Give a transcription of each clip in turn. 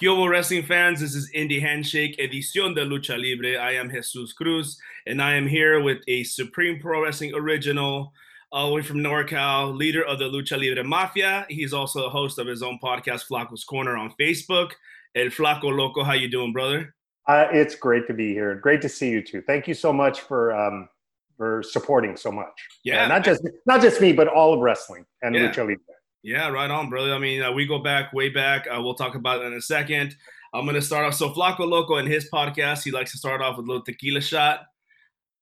Kyobo Wrestling fans, this is Indie Handshake, edición de Lucha Libre. I am Jesus Cruz, and I am here with a Supreme Pro Wrestling original, all the way from NorCal, leader of the Lucha Libre Mafia. He's also a host of his own podcast, Flaco's Corner, on Facebook. El Flaco Loco, how you doing, brother? Uh, it's great to be here. Great to see you too. Thank you so much for um, for supporting so much. Yeah, uh, not just not just me, but all of wrestling and Yeah. Lucha Libre. Yeah, right on, brother. I mean, uh, we go back way back. Uh, we'll talk about it in a second. I'm going to start off. So, Flaco Loco in his podcast, he likes to start off with a little tequila shot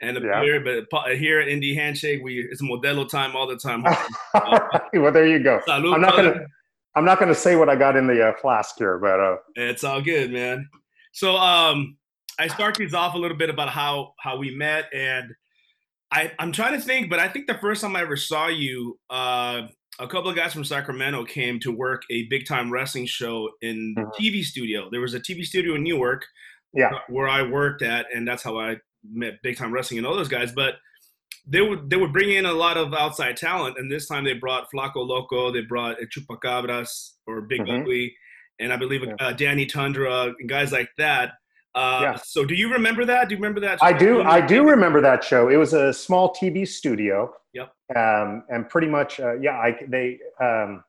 and a Yeah. beer. But here at Indie Handshake, we it's Modelo time all the time. Uh, well, there you go. Salud, I'm not brother. gonna I'm not gonna say what I got in the uh, flask here, but uh, It's all good, man. So um I start these off a little bit about how how we met and I I'm trying to think, but I think the first time I ever saw you, uh a couple of guys from Sacramento came to work a big time wrestling show in the Mhm. TV studio. There was a TV studio in Newark yeah, where I worked at, and that's how I met big time wrestling and all those guys. But they would they would bring in a lot of outside talent, and this time they brought Flaco Loco, they brought uh, Chupacabras or Big Mhm. Ugly, and I believe Yeah. uh, Danny Tundra and guys like that. Uh, Yeah. So do you remember that? Do you remember that? I do I do remember that show. It was a small TV studio. Yep. Um, and pretty much, uh, yeah, I they um,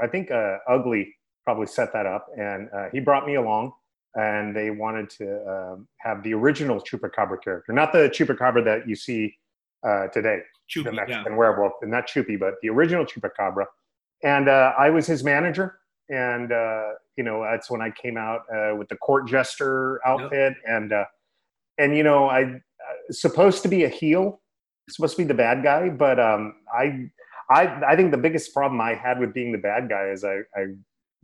I think uh, Ugly probably set that up, and uh, he brought me along, and they wanted to um, have the original Chupacabra character, not the Chupacabra that you see uh, today. the Chupi, yeah. Mexican werewolf, and not Chupi, but the original Chupacabra. And uh, I was his manager, and uh, you know that's when I came out uh, with the court jester outfit, and uh, and you know I uh, supposed to be a heel, supposed to be the bad guy, but um, I I I think the biggest problem I had with being the bad guy is I I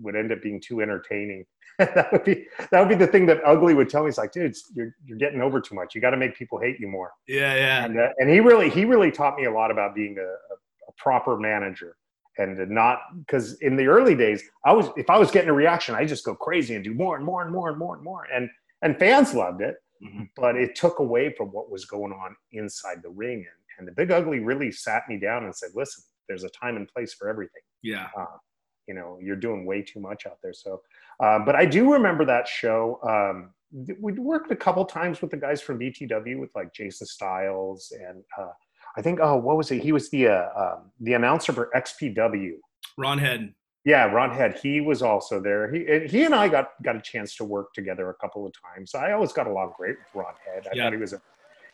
would end up being too entertaining. that would be that would be the thing that Ugly would tell me. He's like, dude, it's- you're you're getting over too much. You got to make people hate you more Yeah, yeah. and uh, and he really he really taught me a lot about being a, a, a proper manager and not because in the early days I was if I was getting a reaction I just go crazy and do more and more and more and more and more and and fans loved it Mhm. but it took away from what was going on inside the ring and, and the big ugly really sat me down and said listen there's a time and place for everything Yeah. you know you're doing way too much out there so uh, but i do remember that show um, we worked a couple times with the guys from btw with like jason styles and uh, i think oh what was it he was the uh, um, the announcer for xpw Ron Head. Yeah ron head he was also there he, and he and i got got a chance to work together a couple of times i always got along great with ron head i Yeah. thought he was a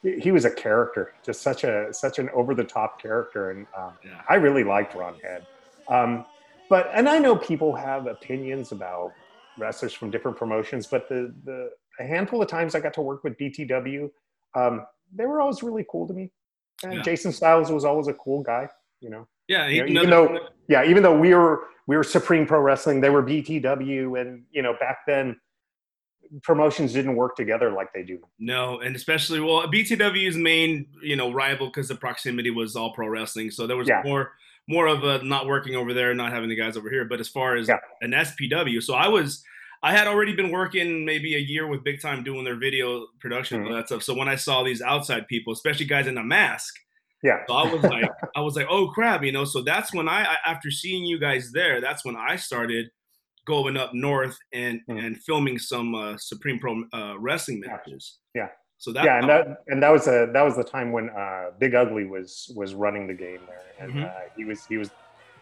he was a character just such a such an over the top character and um, Yeah. I really liked Ron Head. Um, but and I know people have opinions about wrestlers from different promotions, but the the a handful of times I got to work with BTW, um, they were always really cool to me. And Yeah. Jason Styles was always a cool guy, you know. Yeah. You know, even though yeah, even though we were we were Supreme Pro Wrestling, they were BTW, and you know back then promotions didn't work together like they do. No, and especially well, BTW's main you know rival because the proximity was all pro wrestling, so there was Yeah. more more of a not working over there, not having the guys over here. But as far as Yeah. an SPW, so I was I had already been working maybe a year with Big Time doing their video production mm-hmm. and all that stuff. So when I saw these outside people, especially guys in a mask, Yeah. so I was like I was like, oh crap, you know. So that's when I, after seeing you guys there, that's when I started going up north and Mhm. and filming some uh, Supreme Pro uh, wrestling matches. Yeah. So that yeah, and that and that was a that was the time when uh, Big Ugly was was running the game there, and Mhm. uh, he was he was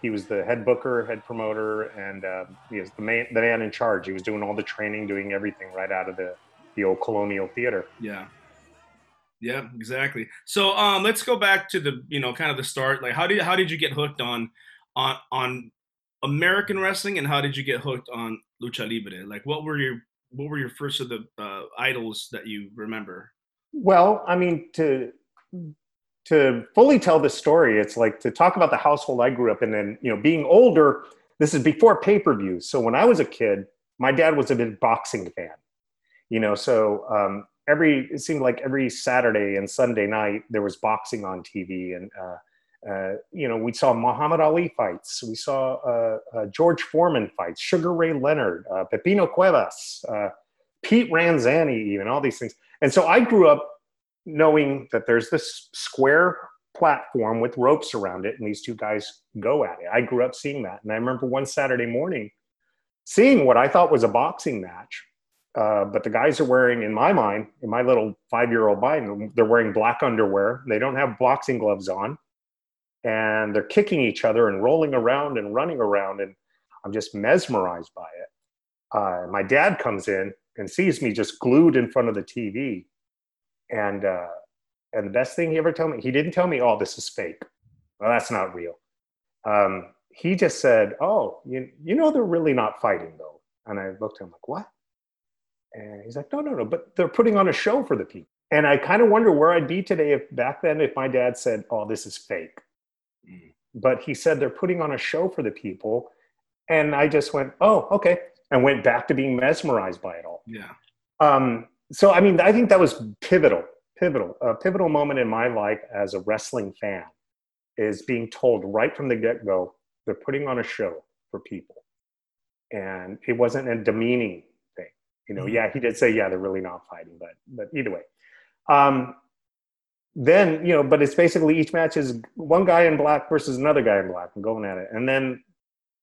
he was the head booker, head promoter, and uh, he was the man the man in charge. He was doing all the training, doing everything right out of the the old Colonial Theater. Yeah. Yeah, exactly. So um let's go back to the, you know, kind of the start. Like how did how did you get hooked on on on American wrestling and how did you get hooked on lucha libre? Like what were your what were your first of the uh, idols that you remember? Well, I mean to to fully tell the story, it's like to talk about the household I grew up in, and then, you know, being older. This is before pay per view. So when I was a kid, my dad was a big boxing fan. You know, so um, every it seemed like every Saturday and Sunday night there was boxing on TV, and uh, uh, you know, we saw Muhammad Ali fights, we saw uh, uh, George Foreman fights, Sugar Ray Leonard, uh, Pipino Cuevas, Pete Ranzany, even all these things. And so I grew up knowing that there's this square platform with ropes around it, and these two guys go at it. I grew up seeing that, and I remember one Saturday morning seeing what I thought was a boxing match. Uh, but the guys are wearing, in my mind, in my little five year old mind, they're wearing black underwear. They don't have boxing gloves on. And they're kicking each other and rolling around and running around. And I'm just mesmerized by it. Uh, my dad comes in and sees me just glued in front of the TV. And, uh, and the best thing he ever told me, he didn't tell me, oh, this is fake. Well, that's not real. Um, he just said, oh, you, you know, they're really not fighting though. And I looked at him like, what? And he's like, no, no, no, but they're putting on a show for the people. And I kind of wonder where I'd be today if back then, if my dad said, oh, this is fake. Mm. But he said they're putting on a show for the people. And I just went, oh, okay. And went back to being mesmerized by it all. Yeah. Um, so, I mean, I think that was pivotal, pivotal, a pivotal moment in my life as a wrestling fan is being told right from the get go, they're putting on a show for people. And it wasn't a demeaning you know, mm-hmm. yeah, he did say, yeah, they're really not fighting, but but either way. Um, then you know, but it's basically each match is one guy in black versus another guy in black and going at it. And then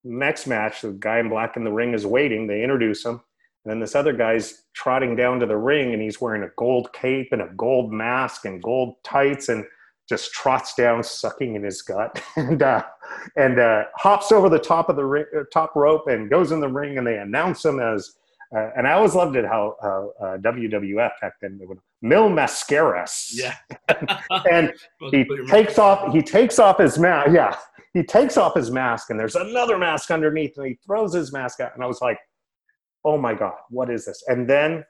next match, the guy in black in the ring is waiting. They introduce him, and then this other guy's trotting down to the ring, and he's wearing a gold cape and a gold mask and gold tights, and just trots down, sucking in his gut, and uh, and uh, hops over the top of the ring, uh, top rope and goes in the ring, and they announce him as uh, and I always loved it how, how uh, WWF back then they would Mil Mascaras. Yeah. and he takes off he takes off his mask. Yeah. He takes off his mask and there's another mask underneath and he throws his mask out. And I was like, oh my God, what is this? And then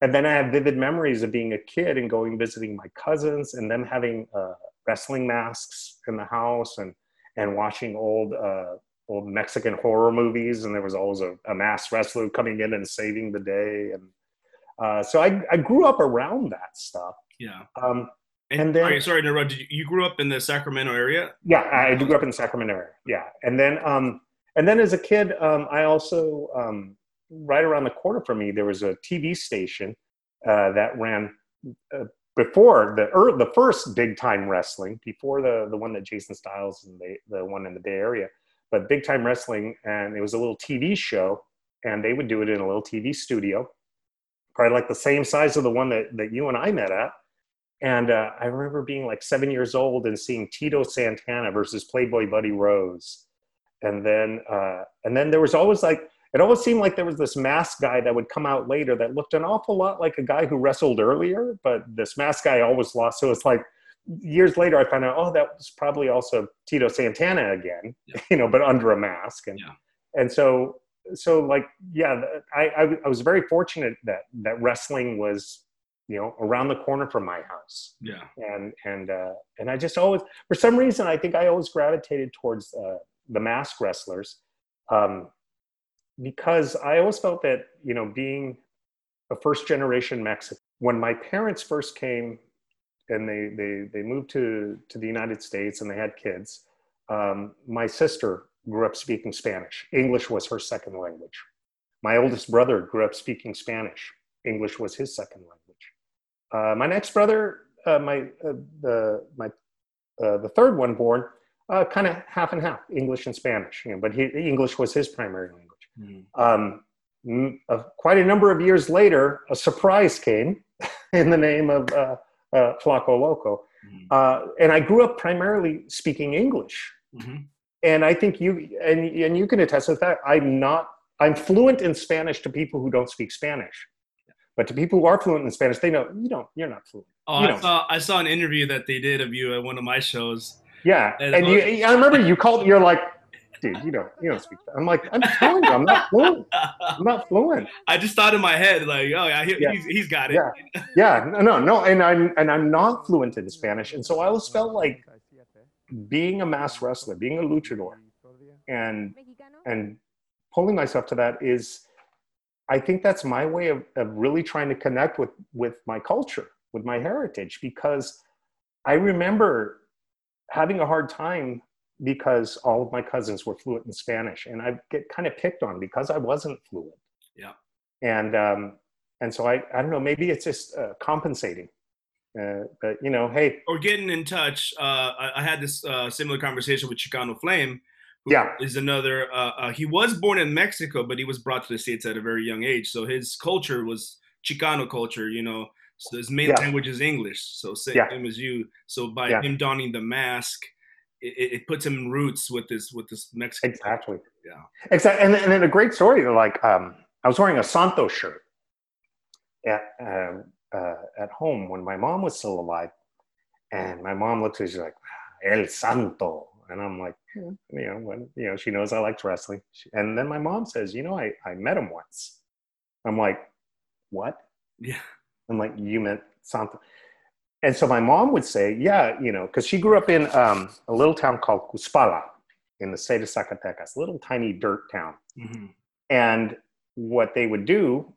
and then I have vivid memories of being a kid and going visiting my cousins and them having uh, wrestling masks in the house and and watching old uh, old Mexican horror movies, and there was always a, a mass wrestler coming in and saving the day. And uh, so I, I grew up around that stuff. Yeah. Um, and, and then, sorry to interrupt. You, you grew up in the Sacramento area? Yeah, I grew up in the Sacramento area. Yeah, and then um, and then as a kid, um, I also um, right around the corner from me there was a TV station uh, that ran uh, before the er, the first big time wrestling, before the the one that Jason Styles and the the one in the Bay Area but big time wrestling and it was a little tv show and they would do it in a little tv studio probably like the same size of the one that, that you and i met at. And uh, i remember being like seven years old and seeing tito santana versus playboy buddy rose. And then uh, and then there was always like it always seemed like there was this mask guy that would come out later that looked an awful lot like a guy who wrestled earlier but this mask guy always lost. So it's like years later, I found out, oh, that was probably also Tito Santana again, yeah. you know, but under a mask. And, yeah. and so, so like, yeah, I, I, I, was very fortunate that, that wrestling was, you know, around the corner from my house. Yeah. And, and, uh, and I just always, for some reason, I think I always gravitated towards uh, the mask wrestlers. Um, because I always felt that, you know, being a first generation Mexican, when my parents first came and they they they moved to to the United States and they had kids. Um, my sister grew up speaking Spanish. English was her second language. My oldest brother grew up speaking Spanish. English was his second language. Uh, my next brother, uh, my uh, the my uh, the third one born, uh, kind of half and half, English and Spanish. You know, but he, English was his primary language. Mm. Um, quite a number of years later, a surprise came in the name of uh, Flaco Loco. Mm-hmm. Uh, and I grew up primarily speaking English. Mm-hmm. And I think you and and you can attest to that. I'm not. I'm fluent in Spanish to people who don't speak Spanish, but to people who are fluent in Spanish, they know you don't. You're not fluent. Oh, you I saw I saw an interview that they did of you at one of my shows. Yeah, and, and you, I remember you called. You're like, dude, you don't you don't speak that. I'm like, I'm telling you, I'm not fluent. I'm not fluent. I just thought in my head, like, oh yeah, he, yeah. He's, he's got it. Yeah, yeah, no, no, and I'm and I'm not fluent in Spanish, and so I always felt like being a mass wrestler, being a luchador, and and pulling myself to that is, I think that's my way of, of really trying to connect with with my culture, with my heritage, because I remember having a hard time because all of my cousins were fluent in Spanish, and I get kind of picked on because I wasn't fluent. Yeah. And um, and so I I don't know maybe it's just uh, compensating. Uh, but you know, hey. Or getting in touch. Uh, I, I, had this uh, similar conversation with Chicano Flame, yeah, is another. Uh, uh, he was born in Mexico, but he was brought to the states at a very young age. So his culture was Chicano culture, you know. So his main yeah. language is English. So same yeah. as you. So by yeah. him donning the mask, it, it, puts him in roots with this with this Mexican. Exactly. Culture. Yeah. Exactly. And and then a great story. Like um, I was wearing a Santo shirt at uh, uh, at home when my mom was still alive, and my mom looks at me, she's like, El Santo. And I'm like, hmm, you know, when, you know, she knows I liked wrestling. And then my mom says, you know, I, I met him once. I'm like, what? Yeah. I'm like, you met Santo. And so my mom would say, yeah, you know, because she grew up in um, a little town called Cuspala in the state of Zacatecas, a little tiny dirt town. Mm-hmm. And what they would do,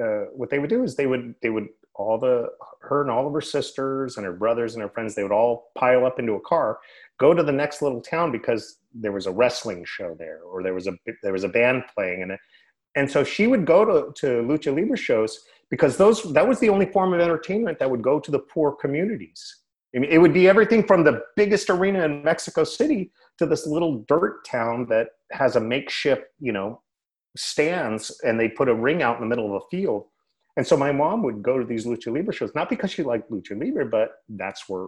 uh, what they would do is they would they would all the her and all of her sisters and her brothers and her friends they would all pile up into a car go to the next little town because there was a wrestling show there or there was a there was a band playing and it and so she would go to, to lucha libre shows because those that was the only form of entertainment that would go to the poor communities I mean, it would be everything from the biggest arena in Mexico City to this little dirt town that has a makeshift, you know, stands and they put a ring out in the middle of a field and so my mom would go to these lucha libre shows, not because she liked lucha libre, but that's where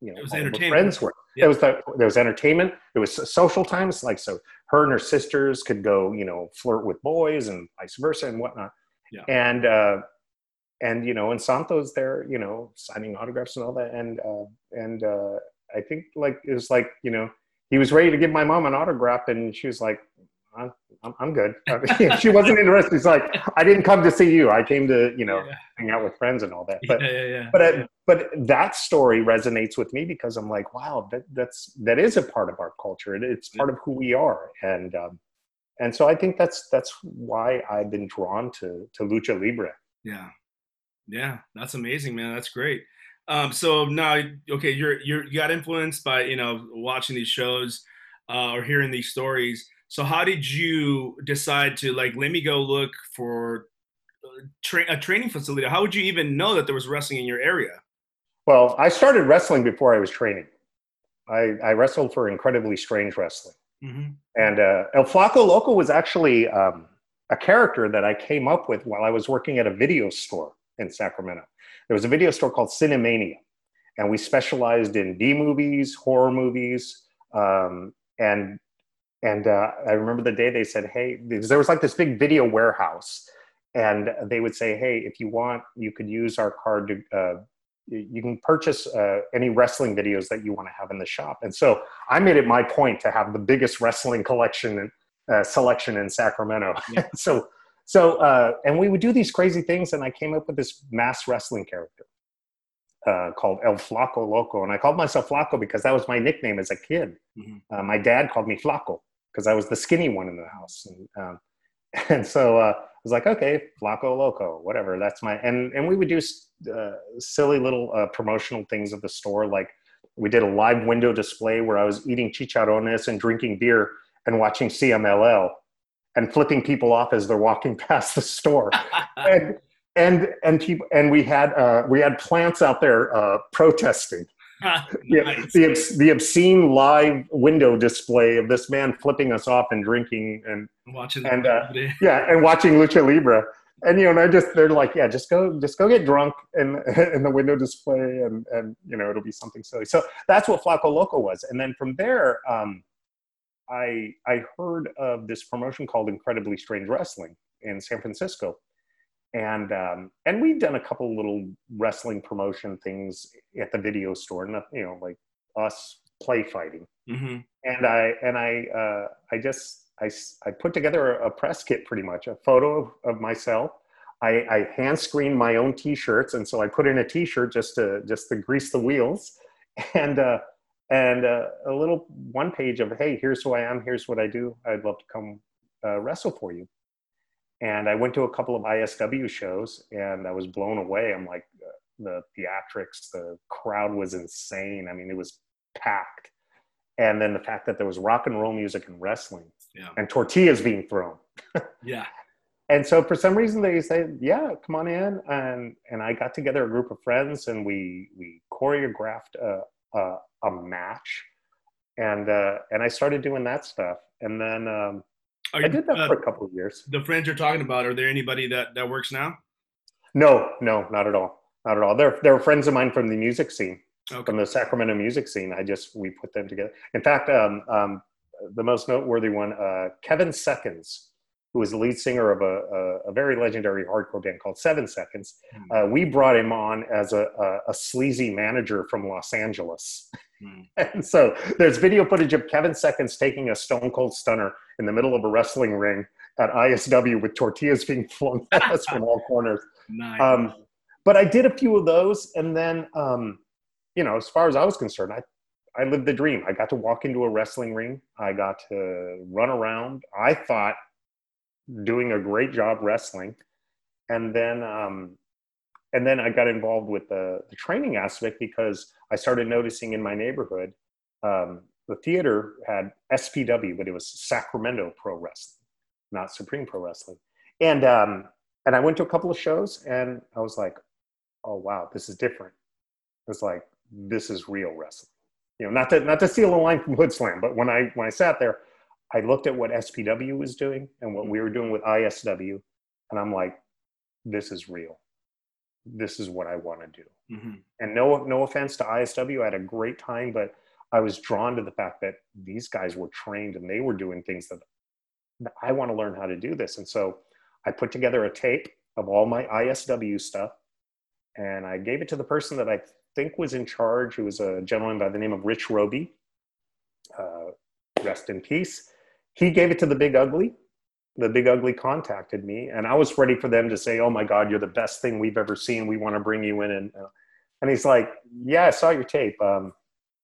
you know it was all friends were. It was the, there was entertainment. It was social times, like so her and her sisters could go, you know, flirt with boys and vice versa and whatnot. Yeah. And uh, and you know, and Santos there, you know, signing autographs and all that. And uh, and uh, I think like it was like you know he was ready to give my mom an autograph, and she was like, I'm, I'm good. she wasn't interested. She's like, I didn't come to see you. I came to, you know, yeah. hang out with friends and all that. But, yeah, but, uh, but that story resonates with me because I'm like, wow, that, that's, that is a part of our culture. It, it's part of who we are. And, um, and so I think that's, that's why I've been drawn to, to lucha libre. Yeah. Yeah. That's amazing, man. That's great. Um, so now, okay, you're, you're, you got influenced by, you know, watching these shows, uh, or hearing these stories so how did you decide to like let me go look for uh, tra- a training facility? How would you even know that there was wrestling in your area? Well, I started wrestling before I was training. I, I wrestled for incredibly strange wrestling. Mm-hmm. And uh, El Flaco Loco was actually um, a character that I came up with while I was working at a video store in Sacramento. There was a video store called Cinemania, and we specialized in B movies, horror movies, um, and and uh, I remember the day they said, "Hey," because there was like this big video warehouse, and they would say, "Hey, if you want, you could use our card to." Uh, you can purchase uh, any wrestling videos that you want to have in the shop. And so I made it my point to have the biggest wrestling collection and uh, selection in Sacramento. Yeah. so, so, uh, and we would do these crazy things. And I came up with this mass wrestling character uh, called El Flaco Loco. And I called myself Flaco because that was my nickname as a kid. Mm-hmm. Uh, my dad called me Flaco because I was the skinny one in the house. And, um, and so uh, I was like, okay, Flaco Loco, whatever. That's my, and, and we would do uh, silly little uh, promotional things at the store. Like we did a live window display where I was eating chicharrones and drinking beer and watching CMLL and flipping people off as they're walking past the store. and, and, and people, and we had, uh, we had plants out there uh, protesting nice. yeah, the, the obscene live window display of this man flipping us off and drinking and watching and uh, yeah and watching lucha libre. And you know and i just they're like yeah just go just go get drunk in in the window display and and you know it'll be something silly. So that's what flaco loco was. And then from there um i i heard of this promotion called incredibly strange wrestling in san francisco and um, and we've done a couple little wrestling promotion things at the video store, not you know like us play fighting. Mm-hmm. And I and I uh, I just I, I put together a, press kit pretty much a photo of, of myself. I, I hand screened my own T-shirts, and so I put in a T-shirt just to just to grease the wheels, and uh, and uh, a little one page of hey, here's who I am, here's what I do. I'd love to come uh, wrestle for you. And I went to a couple of ISW shows and I was blown away. I'm like, the theatrics, the crowd was insane. I mean, it was packed. And then the fact that there was rock and roll music and wrestling yeah. and tortillas being thrown. yeah. And so for some reason they said, yeah, come on in. And, and I got together a group of friends and we, we choreographed a, a, a match and uh, and I started doing that stuff, and then um, Are I did that uh, for a couple of years. the friends you're talking about. Are there anybody that that works now? No, no, not at all, not at all. They're they're friends of mine from the music scene, Okay. from the Sacramento music scene. I just we put them together. In fact, um, um, the most noteworthy one, uh, Kevin Seconds, who was the lead singer of a, a, a very legendary hardcore band called Seven Seconds. Hmm. Uh, we brought him on as a, a, a sleazy manager from Los Angeles. Hmm. And so there's video footage of Kevin Seconds taking a stone cold stunner in the middle of a wrestling ring at ISW with tortillas being flung at us from all corners. Nice. Um, but I did a few of those, and then, um, you know, as far as I was concerned, I I lived the dream. I got to walk into a wrestling ring. I got to run around. I thought doing a great job wrestling, and then um, and then I got involved with the, the training aspect because I started noticing in my neighborhood um, the theater had SPW, but it was Sacramento Pro Wrestling, not Supreme Pro Wrestling, and um, and I went to a couple of shows, and I was like, oh wow, this is different. It's like this is real wrestling. You know, not to not to steal a line from Hood Slam, but when I when I sat there, I looked at what SPW was doing and what we were doing with ISW, and I'm like, this is real. This is what I want to do. Mhm. And no no offense to ISW, I had a great time, but I was drawn to the fact that these guys were trained and they were doing things that that I want to learn how to do this. And so I put together a tape of all my ISW stuff and I gave it to the person that I think was in charge. It was a gentleman by the name of Rich Roby. Uh, rest in peace. He gave it to the Big Ugly. The Big Ugly contacted me, and I was ready for them to say, "Oh my God, you're the best thing we've ever seen. We want to bring you in." And uh, and he's like, "Yeah, I saw your tape. Um,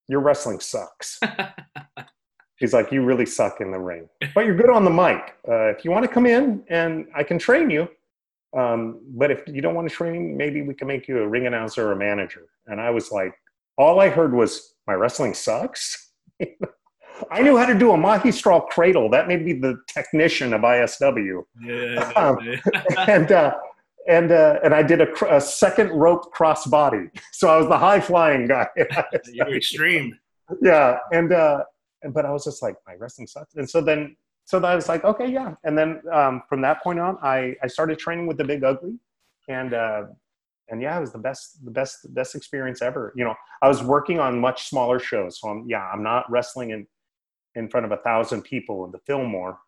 your wrestling sucks." he's like, "You really suck in the ring, but you're good on the mic. Uh, if you want to come in, and I can train you." Um, but if you don't want to train, maybe we can make you a ring announcer or a manager. And I was like, all I heard was, my wrestling sucks. I knew how to do a mahistrol cradle. That made me the technician of ISW. Yeah. Um, and, uh, and, uh, and I did a, cr- a second rope crossbody. So I was the high flying guy. You're extreme. yeah. And, uh, and, but I was just like, my wrestling sucks. And so then, so then I was like, okay, yeah. And then um, from that point on, I, I started training with the Big Ugly, and uh, and yeah, it was the best, the best, best experience ever. You know, I was working on much smaller shows, so I'm yeah, I'm not wrestling in in front of a thousand people in the Fillmore.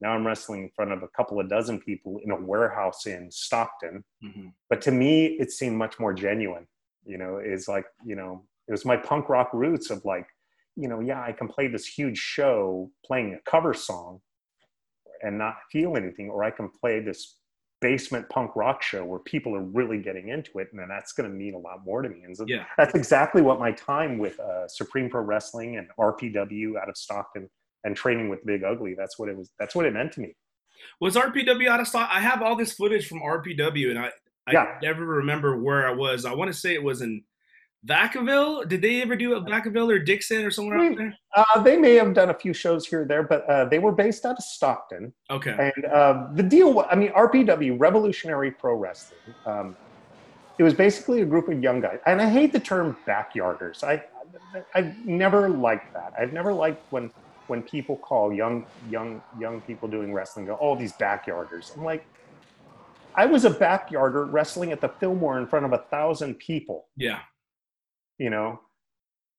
Now I'm wrestling in front of a couple of dozen people in a warehouse in Stockton. Mhm. But to me, it seemed much more genuine. You know, it's like you know, it was my punk rock roots of like, you know, yeah, I can play this huge show playing a cover song and not feel anything, or I can play this basement punk rock show where people are really getting into it, and then that's going to mean a lot more to me. And so Yeah. that's exactly what my time with uh, Supreme Pro Wrestling and RPW out of Stockton and training with Big Ugly. That's what it was. That's what it meant to me. Was RPW out of stock? I have all this footage from RPW, and I I Yeah. never remember where I was. I want to say it was in Vacaville. Did they ever do a Vacaville or Dixon or somewhere out there? Uh, they may have done a few shows here or there, but uh, they were based out of Stockton. Okay. And uh, the deal, I mean, RPW, Revolutionary Pro Wrestling, um, it was basically a group of young guys. And I hate the term backyarders. I, I've never liked that. I've never liked when when people call young young young people doing wrestling go, oh, these backyarders. I'm like, I was a backyarder wrestling at the Fillmore in front of a thousand people. Yeah. You know,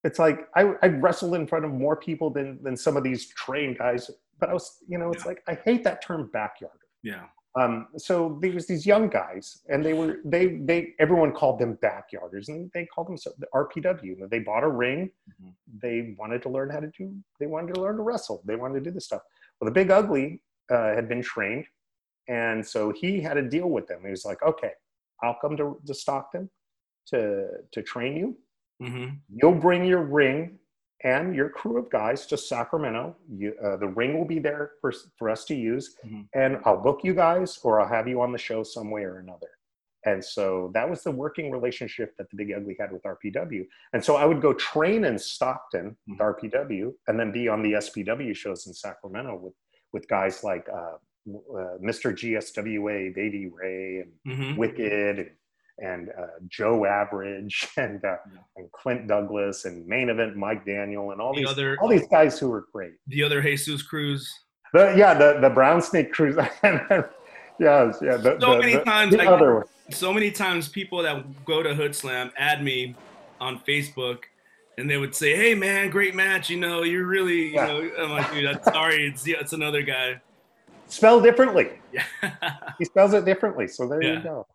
it's like I, I wrestled in front of more people than than some of these trained guys. But I was, you know, it's Yeah. like I hate that term backyarder. Yeah. Um, so there was these young guys, and they were they they everyone called them backyarders, and they called themselves the RPW. They bought a ring. Mhm. They wanted to learn how to do. They wanted to learn to wrestle. They wanted to do this stuff. Well, the Big Ugly uh, had been trained, and so he had a deal with them. He was like, "Okay, I'll come to, to Stockton to to train you. Hmm You'll bring your ring and your crew of guys to Sacramento. You, uh, the ring will be there for, for us to use, Mhm. and I'll book you guys or I'll have you on the show some way or another. And so that was the working relationship that the Big Ugly had with RPW. And so I would go train in Stockton with RPW and then be on the SPW shows in Sacramento with, with guys like uh, uh, Mr. GSWA, Baby Ray, and hmm Wicked, and, and uh, Joe Average and uh, yeah. and Clint Douglas and main event Mike Daniel and all the these other, all these guys who were great. The other Jesus Cruz. The, yeah, the the Brown Snake Cruz. yeah, yeah. The, so the, many times, the other one. so many times, people that go to Hood Slam add me on Facebook, and they would say, "Hey, man, great match. You know, you're really, you yeah. know." I'm like, "Dude, I'm sorry, it's yeah, it's another guy." Spell differently. Yeah. he spells it differently. So there you go.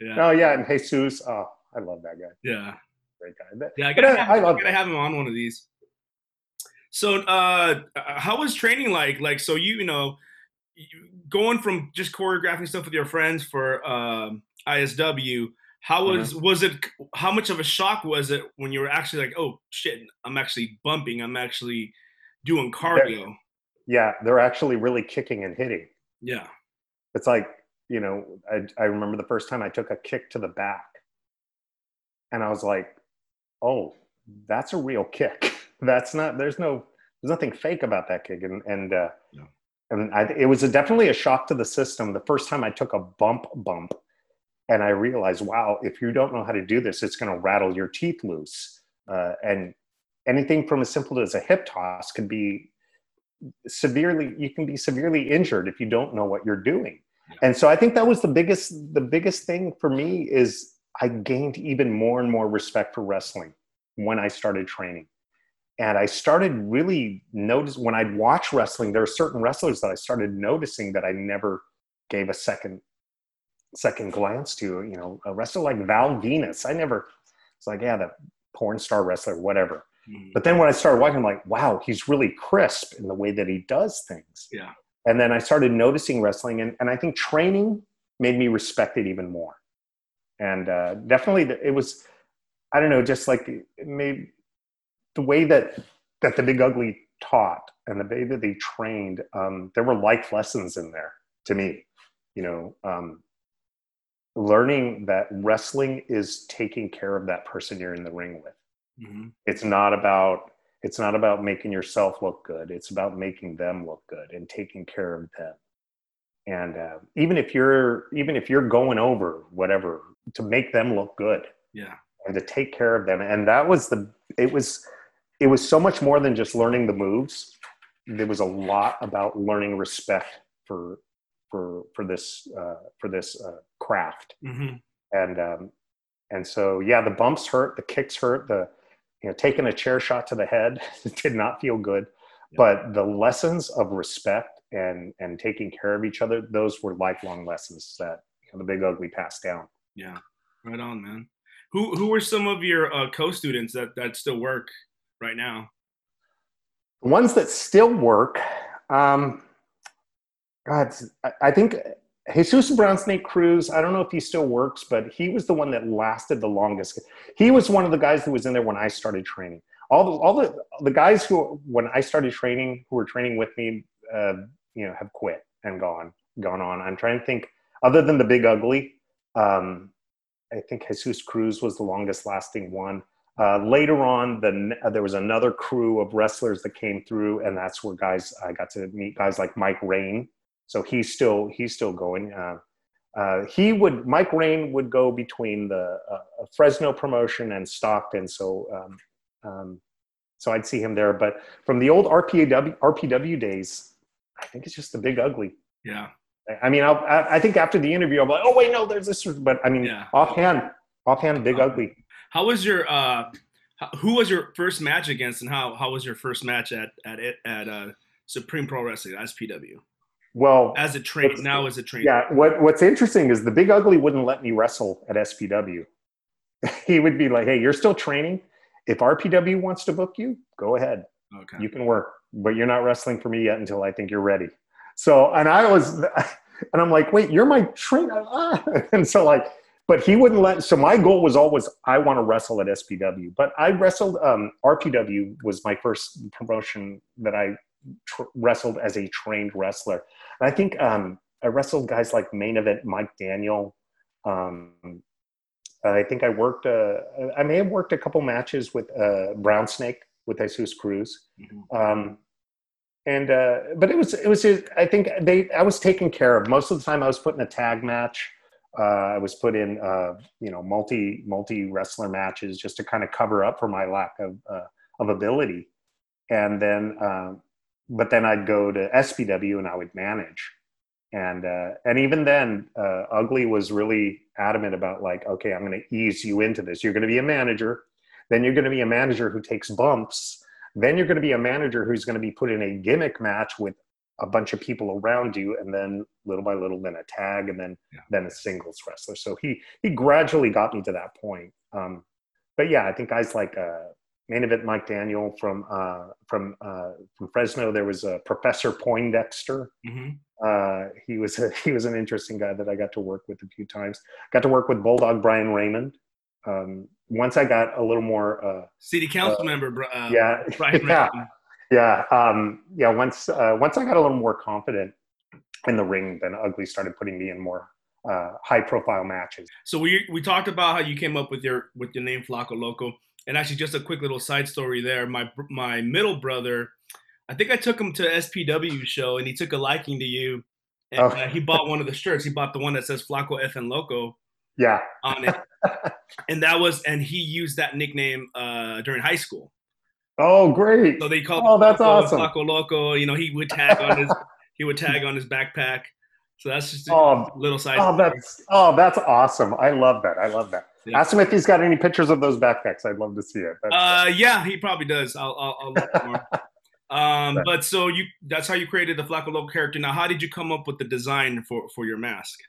Yeah. Oh yeah, and Jesus. Oh, I love that guy. Yeah. Great guy. yeah, I gotta, have, I, love I gotta have him on one of these. So, uh, how was training like? Like, so you, you know, going from just choreographing stuff with your friends for uh, ISW. How mm-hmm. was mm-hmm. was it? How much of a shock was it when you were actually like, oh shit, I'm actually bumping. I'm actually doing cardio. They're, yeah, they're actually really kicking and hitting. Yeah, it's like you know, I, I remember the first time I took a kick to the back and I was like, oh, that's a real kick. that's not, there's no, there's nothing fake about that kick. And, and, uh, yeah. and I, it was a, definitely a shock to the system. The first time I took a bump bump and I realized, wow, if you don't know how to do this, it's going to rattle your teeth loose. Uh, and anything from as simple as a hip toss could be severely, you can be severely injured if you don't know what you're doing and so i think that was the biggest the biggest thing for me is i gained even more and more respect for wrestling when i started training. And i started really notice when i'd watch wrestling there are certain wrestlers that i started noticing that i never gave a second second glance to you know a wrestler like val venis i never it's like yeah the porn star wrestler whatever. Mm. but then when i started watching i'm like wow he's really crisp in the way that he does things. Yeah and then I started noticing wrestling, and, and I think training made me respect it even more. And uh, definitely, it was, I don't know, just like it made the way that that the Big Ugly taught and the way that they trained. Um, there were life lessons in there to me. You know, um, learning that wrestling is taking care of that person you're in the ring with. Mm-hmm. It's not about it's not about making yourself look good. It's about making them look good and taking care of them. And uh, even if you're even if you're going over whatever to make them look good yeah. and to take care of them. And that was the it was it was so much more than just learning the moves. There was a lot about learning respect for for for this uh, for this uh, craft. Mm-hmm. and um, and so yeah the bumps hurt the kicks hurt the you know, taking a chair shot to the head did not feel good. Yeah. But the lessons of respect and and taking care of each other, those were lifelong lessons that you know, the big ugly passed down. Yeah, right on, man. Who who were some of your uh, co-students that that still work right now? The ones that still work, um, God, I think Jesus Brown Snake Cruz, I don't know if he still works, but he was the one that lasted the longest. He was one of the guys who was in there when I started training. All the all the the guys who when I started training who were training with me, uh, you know, have quit and gone gone on. I'm trying to think. Other than the Big Ugly, um, I think Jesus Cruz was the longest lasting one. Uh, later on, the, uh, there was another crew of wrestlers that came through, and that's where guys I got to meet guys like Mike Rain, so he's still he's still going. Uh, uh, he would Mike Rain would go between the uh, Fresno promotion and Stockton. So um, um, so I'd see him there. But from the old RPW RPW days, I think it's just the big ugly. Yeah. I mean, I'll, I think after the interview, I'm like, oh wait, no, there's this. But I mean, yeah. offhand, offhand, big uh, ugly. How was your? uh Who was your first match against, and how how was your first match at at at uh, Supreme Pro Wrestling SPW? Well, as a train now as a train. Yeah. What What's interesting is the Big Ugly wouldn't let me wrestle at SPW. he would be like, "Hey, you're still training. If RPW wants to book you, go ahead. Okay. You can work, but you're not wrestling for me yet until I think you're ready." So, and I was, and I'm like, "Wait, you're my trainer," and so like. But he wouldn't let. So my goal was always, I want to wrestle at SPW. But I wrestled. Um, RPW was my first promotion that I tr- wrestled as a trained wrestler. And I think um, I wrestled guys like main event Mike Daniel. Um, I think I worked. Uh, I may have worked a couple matches with uh, Brown Snake with Jesus Cruz. Mm-hmm. Um, and uh, but it was it was I think they I was taken care of most of the time. I was put in a tag match. Uh, I was put in, uh, you know, multi multi wrestler matches just to kind of cover up for my lack of uh, of ability. And then, um, but then I'd go to SPW and I would manage. And uh, and even then, uh, Ugly was really adamant about like, okay, I'm going to ease you into this. You're going to be a manager, then you're going to be a manager who takes bumps. Then you're going to be a manager who's going to be put in a gimmick match with a bunch of people around you and then little by little then a tag and then yeah. then a singles wrestler so he he gradually got me to that point um, but yeah i think guys like uh, main event mike daniel from uh, from uh, from fresno there was a professor poindexter mm-hmm. Uh, he was a, he was an interesting guy that i got to work with a few times got to work with bulldog brian raymond um, once i got a little more uh, city council uh, member yeah brian yeah. Raymond yeah, um, yeah. Once uh, once I got a little more confident in the ring, then Ugly started putting me in more uh, high profile matches. So we we talked about how you came up with your with your name Flaco Loco, and actually just a quick little side story there. My my middle brother, I think I took him to SPW show, and he took a liking to you, and oh. uh, he bought one of the shirts. He bought the one that says Flaco F and Loco. Yeah. On it, and that was and he used that nickname uh, during high school. Oh, great! So they called. Oh, that's Flaco, awesome. Flaco Loco. You know, he would tag on his he would tag on his backpack. So that's just a oh, little side. Oh, that's oh, that's awesome! I love that. I love that. Yeah. Ask him if he's got any pictures of those backpacks. I'd love to see it. That's, uh, yeah, he probably does. I'll I'll, I'll look more. um, but so you that's how you created the Flaco Loco character. Now, how did you come up with the design for for your mask?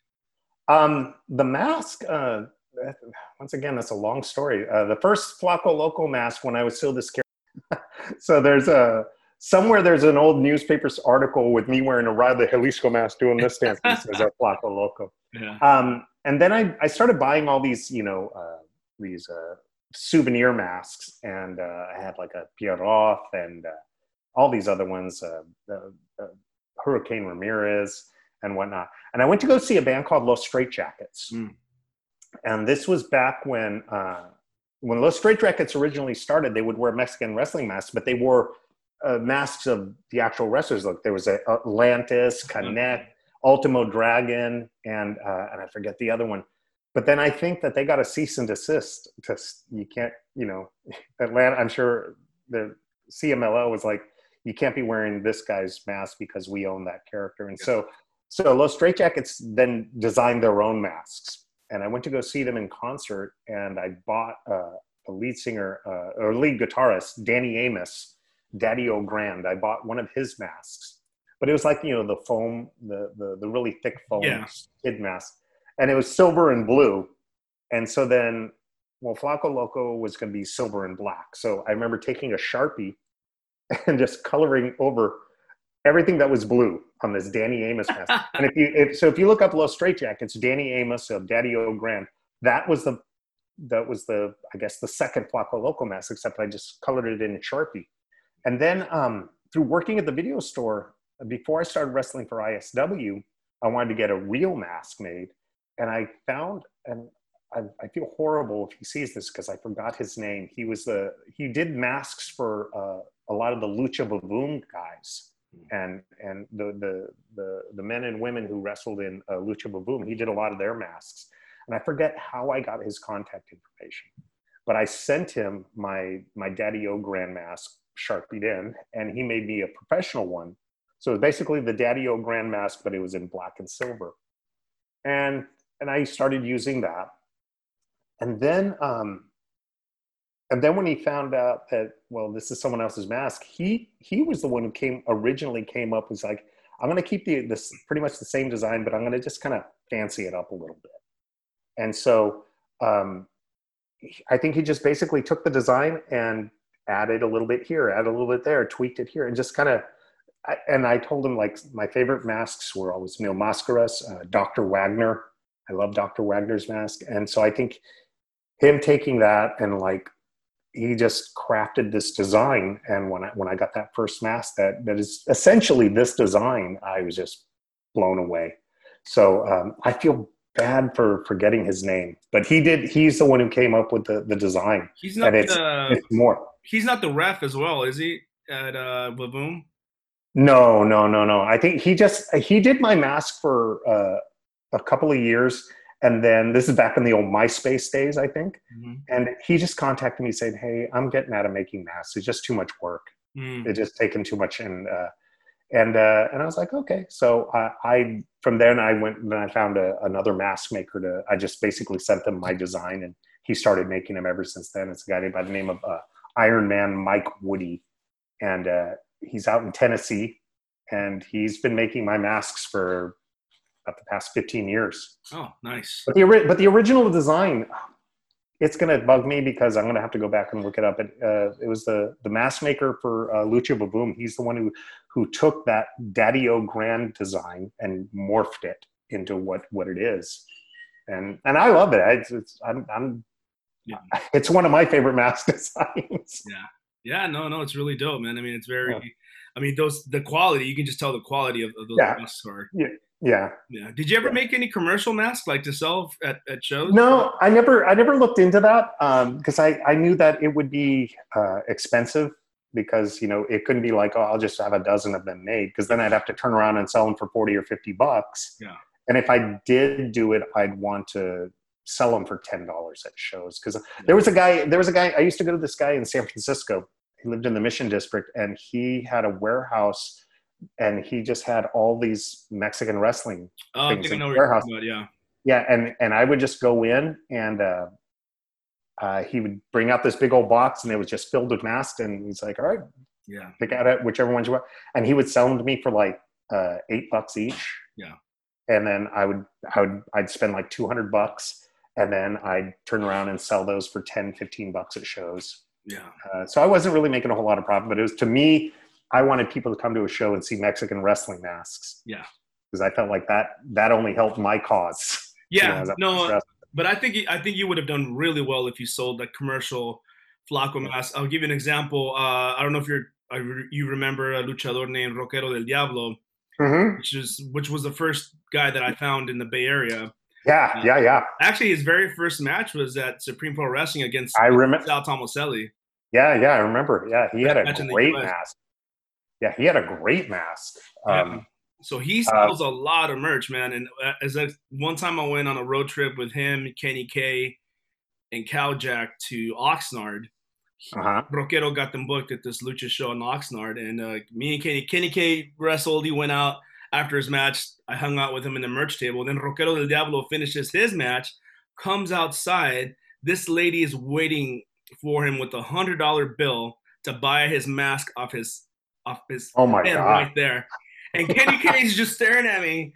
Um, the mask. Uh, once again, that's a long story. Uh, the first Flaco Loco mask when I was still this character so there's a somewhere there's an old newspaper article with me wearing a Rayo de Jalisco mask doing this dance. This is a Flaco Loco. Yeah. Um, and then I, I started buying all these, you know, uh, these uh, souvenir masks, and uh, I had like a Pierrot and uh, all these other ones, uh, Hurricane Ramirez and whatnot. And I went to go see a band called Los Straitjackets. Mm. And this was back when uh, when Los Straitjackets originally started, they would wear Mexican wrestling masks, but they wore uh, masks of the actual wrestlers. Like there was a Atlantis, mm-hmm. Ultimo Dragon, and uh, and I forget the other one. But then I think that they got a cease and desist. To you can't, you know, Atlanta. I'm sure the CMLL was like, you can't be wearing this guy's mask because we own that character. And so, so Los Straitjackets then designed their own masks and I went to go see them in concert, and I bought uh, a lead singer uh, or lead guitarist, Danny Amis, Daddy O Grand. I bought one of his masks, but it was like you know the foam, the the, the really thick foam yeah. kid mask, and it was silver and blue, and so then. Well, Flaco Loco was going to be silver and black. So I remember taking a Sharpie and just coloring over everything that was blue on this Danny Amis mask. and if you if, so if you look up Los Straitjackets, Danny Amis of Daddy O Grand, that was the that was the I guess the second Flaco Loco mask, except I just colored it in a Sharpie. And then um, through working at the video store, before I started wrestling for ISW, I wanted to get a real mask made, and I found and I, I feel horrible if he sees this because I forgot his name. He was the he did masks for uh, a lot of the Lucha Vavoom guys and and the the the, the men and women who wrestled in uh, Lucha Vavoom, he did a lot of their masks, and I forget how I got his contact information, but I sent him my my Daddy O Grand mask sharpied in, and he made me a professional one. So it was basically the Daddy O Grand mask, but it was in black and silver, and and I started using that, and then um, and then when he found out that well this is someone else's mask he he was the one who came originally came up was like i'm going to keep the this pretty much the same design but i'm going to just kind of fancy it up a little bit. And so um, i think he just basically took the design and added a little bit here added a little bit there tweaked it here and just kind of and i told him like my favorite masks were always Mil Mascaras, uh, dr wagner. I love dr wagner's mask. And so i think him taking that and like he just crafted this design. And when i when i got that first mask that that is essentially this design i was just blown away. So um, i feel bad for forgetting his name but he did he's the one who came up with the the design. He's not it's, the, it's more. he's not the ref as well is he at uh Vavoom? No no no no i think he just he did my mask for uh, a couple of years And then this is back in the old MySpace days, I think. Mhm. And he just contacted me saying, "Hey, I'm getting out of making masks. It's just too much work. Mm. It's just taking too much." And uh, and uh, and I was like, "Okay." So I, I from then I went and I found a, another mask maker to. I just basically sent them my design, and he started making them ever since then. It's a guy by the name of uh, Iron Man Mike Woody, and uh, he's out in Tennessee, and he's been making my masks for about the past 15 years. Oh, nice. But the but the original design, it's gonna bug me because I'm gonna have to go back and look it up. It, uh, it was the the mask maker for uh, Lucha VaVoom. He's the one who who took that Daddy O Grand design and morphed it into what what it is, and and I love it. It's, it's I'm, I'm Yeah. it's one of my favorite mask designs. Yeah, no, no, it's really dope, man. I mean, it's very. Yeah. I mean, those the quality. You can just tell the quality of, of those Yeah. masks are. Yeah. Yeah. Yeah. Did you ever Yeah. make any commercial masks like to sell at, at shows? No, I never I never looked into that because I I knew that it would be uh, expensive because you know it couldn't be like oh I'll just have a dozen of them made because then I'd have to turn around and sell them for forty or fifty bucks. Yeah. And if I did do it, I'd want to sell them for ten dollars at shows because there was a guy there was a guy I used to go to this guy in San Francisco. He lived in the Mission District and he had a warehouse and he just had all these Mexican wrestling Oh, I things in know the what you're warehouse. talking about. Yeah. yeah and and i would just go in and uh, uh, he would bring out this big old box and it was just filled with masks and he's like all right Yeah. pick out it whichever ones you want and he would sell them to me for like uh, eight bucks each Yeah. and then i would i would i'd spend like 200 bucks and then i'd turn around and sell those for 10 15 bucks at shows Yeah. uh, so i wasn't really making a whole lot of profit but it was to me i wanted people to come to a show and see mexican wrestling masks Yeah. because i felt like that that only helped my cause you know, Yeah. no, but I think I think you would have done really well if you sold like commercial Flaco masks. I'll give you an example. Uh, I don't know if you're you remember a luchador named Roquero del Diablo, Mhm. which is which was the first guy that I found in the Bay Area. Yeah, yeah, yeah. Actually, his very first match was at Supreme Pro Wrestling against I remember. Sal Tomaselli. Yeah, yeah, I remember. Yeah, he had a Match in the great mask. Yeah, he had a great mask. Um, So he Uh, sells a lot of merch, man. And uh, as a, one time I went on a road trip with him, Kenny K, and Cal Jack to Oxnard. uh-huh. Roquero got them booked at this lucha show in Oxnard, and uh, me and Kenny, Kenny K wrestled. He went out after his match. I hung out with him in the merch table. Then Roquero del Diablo finishes his match, comes outside. This lady is waiting for him with a hundred dollar bill to buy his mask off his off his Oh my head god. right there. And Kenny K is just staring at me.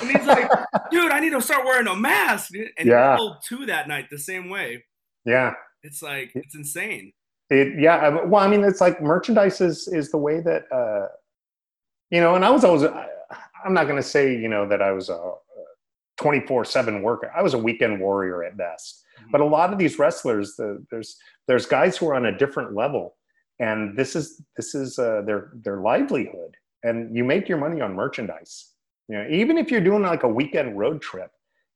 And he's like, dude, I need to start wearing a mask. And Yeah. he sold two that night the same way. Yeah. It's like, it's insane. It, yeah. Well, I mean, it's like merchandise is is the way that uh, you know. And I was always. I, I'm not going to say you know that I was a 24 seven worker. I was a weekend warrior at best. But a lot of these wrestlers, the, there's there's guys who are on a different level, and this is this is uh, their their livelihood. And you make your money on merchandise. You know, even if you're doing like a weekend road trip,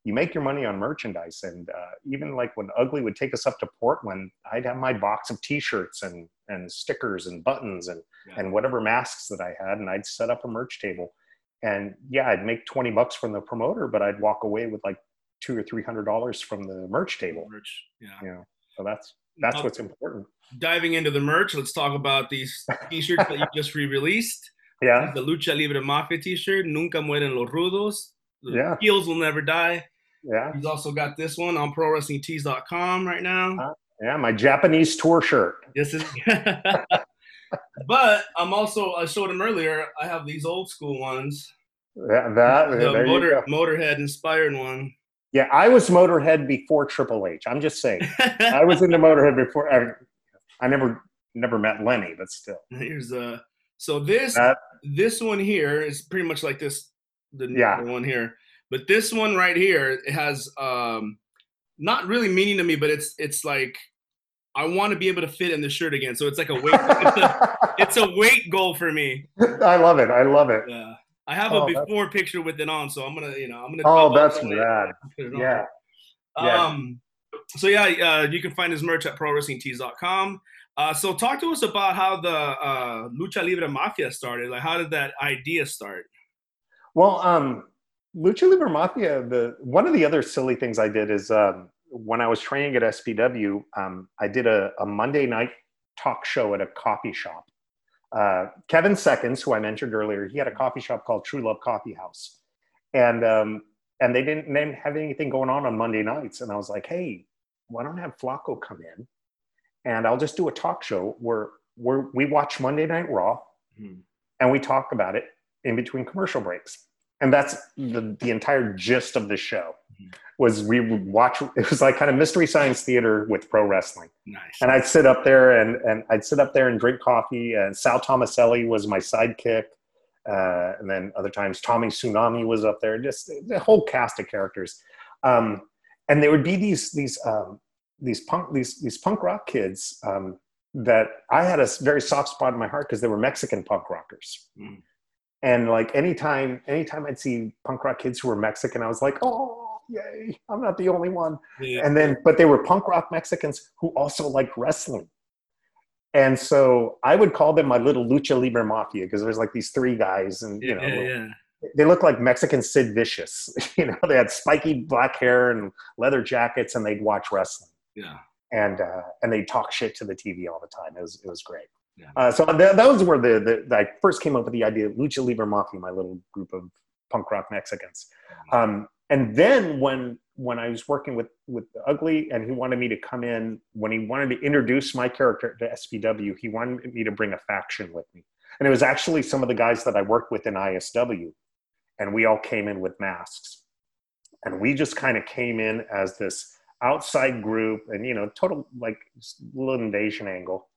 you make your money on merchandise. And uh, even like when Ugly would take us up to Portland, I'd have my box of T-shirts and and stickers and buttons and Yeah. and whatever masks that I had, and I'd set up a merch table. And yeah, I'd make twenty bucks from the promoter, but I'd walk away with like two or three hundred dollars from the merch table. Merch. Yeah. You know, so that's that's what's important. diving into the merch, let's talk about these t-shirts that you just re-released. Yeah, The Lucha Libre Mafia t-shirt, Nunca Mueren los Rudos. The Yeah. Heels will never die. yeah, He's also got this one on ProWrestlingTees.com right now. Uh, yeah. My Japanese tour shirt. This is. but I'm also. I showed him earlier. I have these old school ones. Yeah, that The motor. Motorhead inspired one. Yeah, I was Motorhead before Triple H. I'm just saying. I was into Motorhead before. I, I never never met Lemmy, but still. Here's uh so this this one here is pretty much like this the Yeah. one here. But this one right here it has um not really meaning to me, but it's it's like I want to be able to fit in the shirt again. So it's like a weight it's, a, it's a weight goal for me. I love it. I love it. Yeah. I have Oh, a before picture with it on, so I'm gonna, you know, I'm gonna. Oh, that's off the link rad. and put it on. Yeah. yeah. Um, so yeah, uh, you can find his merch at ProWrestlingTees.com. Uh, so talk to us about how the uh, Lucha Libre Mafia started. Like, how did that idea start? Well, um, Lucha Libre Mafia. The one of the other silly things I did is um, when I was training at SPW, um, I did a, a, Monday night talk show at a coffee shop. Uh, Kevin Seconds, who I mentioned earlier, he had a coffee shop called True Love Coffee House, and um, and they didn't, they didn't have anything going on on Monday nights. And I was like, hey, why don't I have Flaco come in, and I'll just do a talk show where where we watch Monday Night Raw, mm-hmm. and we talk about it in between commercial breaks and that's the, the entire gist of the show mm-hmm. was we would watch it was like kind of mystery science theater with pro wrestling nice. and i'd sit up there and, and i'd sit up there and drink coffee and sal thomaselli was my sidekick uh, and then other times tommy tsunami was up there just the whole cast of characters um, and there would be these these um, these punk these these punk rock kids um, that i had a very soft spot in my heart because they were mexican punk rockers mm and like anytime anytime i'd see punk rock kids who were mexican i was like oh yay i'm not the only one. Yeah. and then but they were punk rock mexicans who also liked wrestling. And so i would call them my little lucha libre mafia because there's like these three guys and you know yeah, yeah. they look like mexican sid vicious you know? They had spiky black hair and leather jackets and they'd watch wrestling. Yeah. And uh, and they'd talk shit to the tv all the time. It was it was great yeah. Uh, so that, that was where the, the, I first came up with the idea of Lucha Libre Mafia, my little group of punk rock Mexicans. Mm-hmm. Um, and then when when I was working with with Ugly, and he wanted me to come in when he wanted to introduce my character to SPW, he wanted me to bring a faction with me, and it was actually some of the guys that I worked with in ISW, and we all came in with masks, and we just kind of came in as this outside group, and you know, total like little invasion angle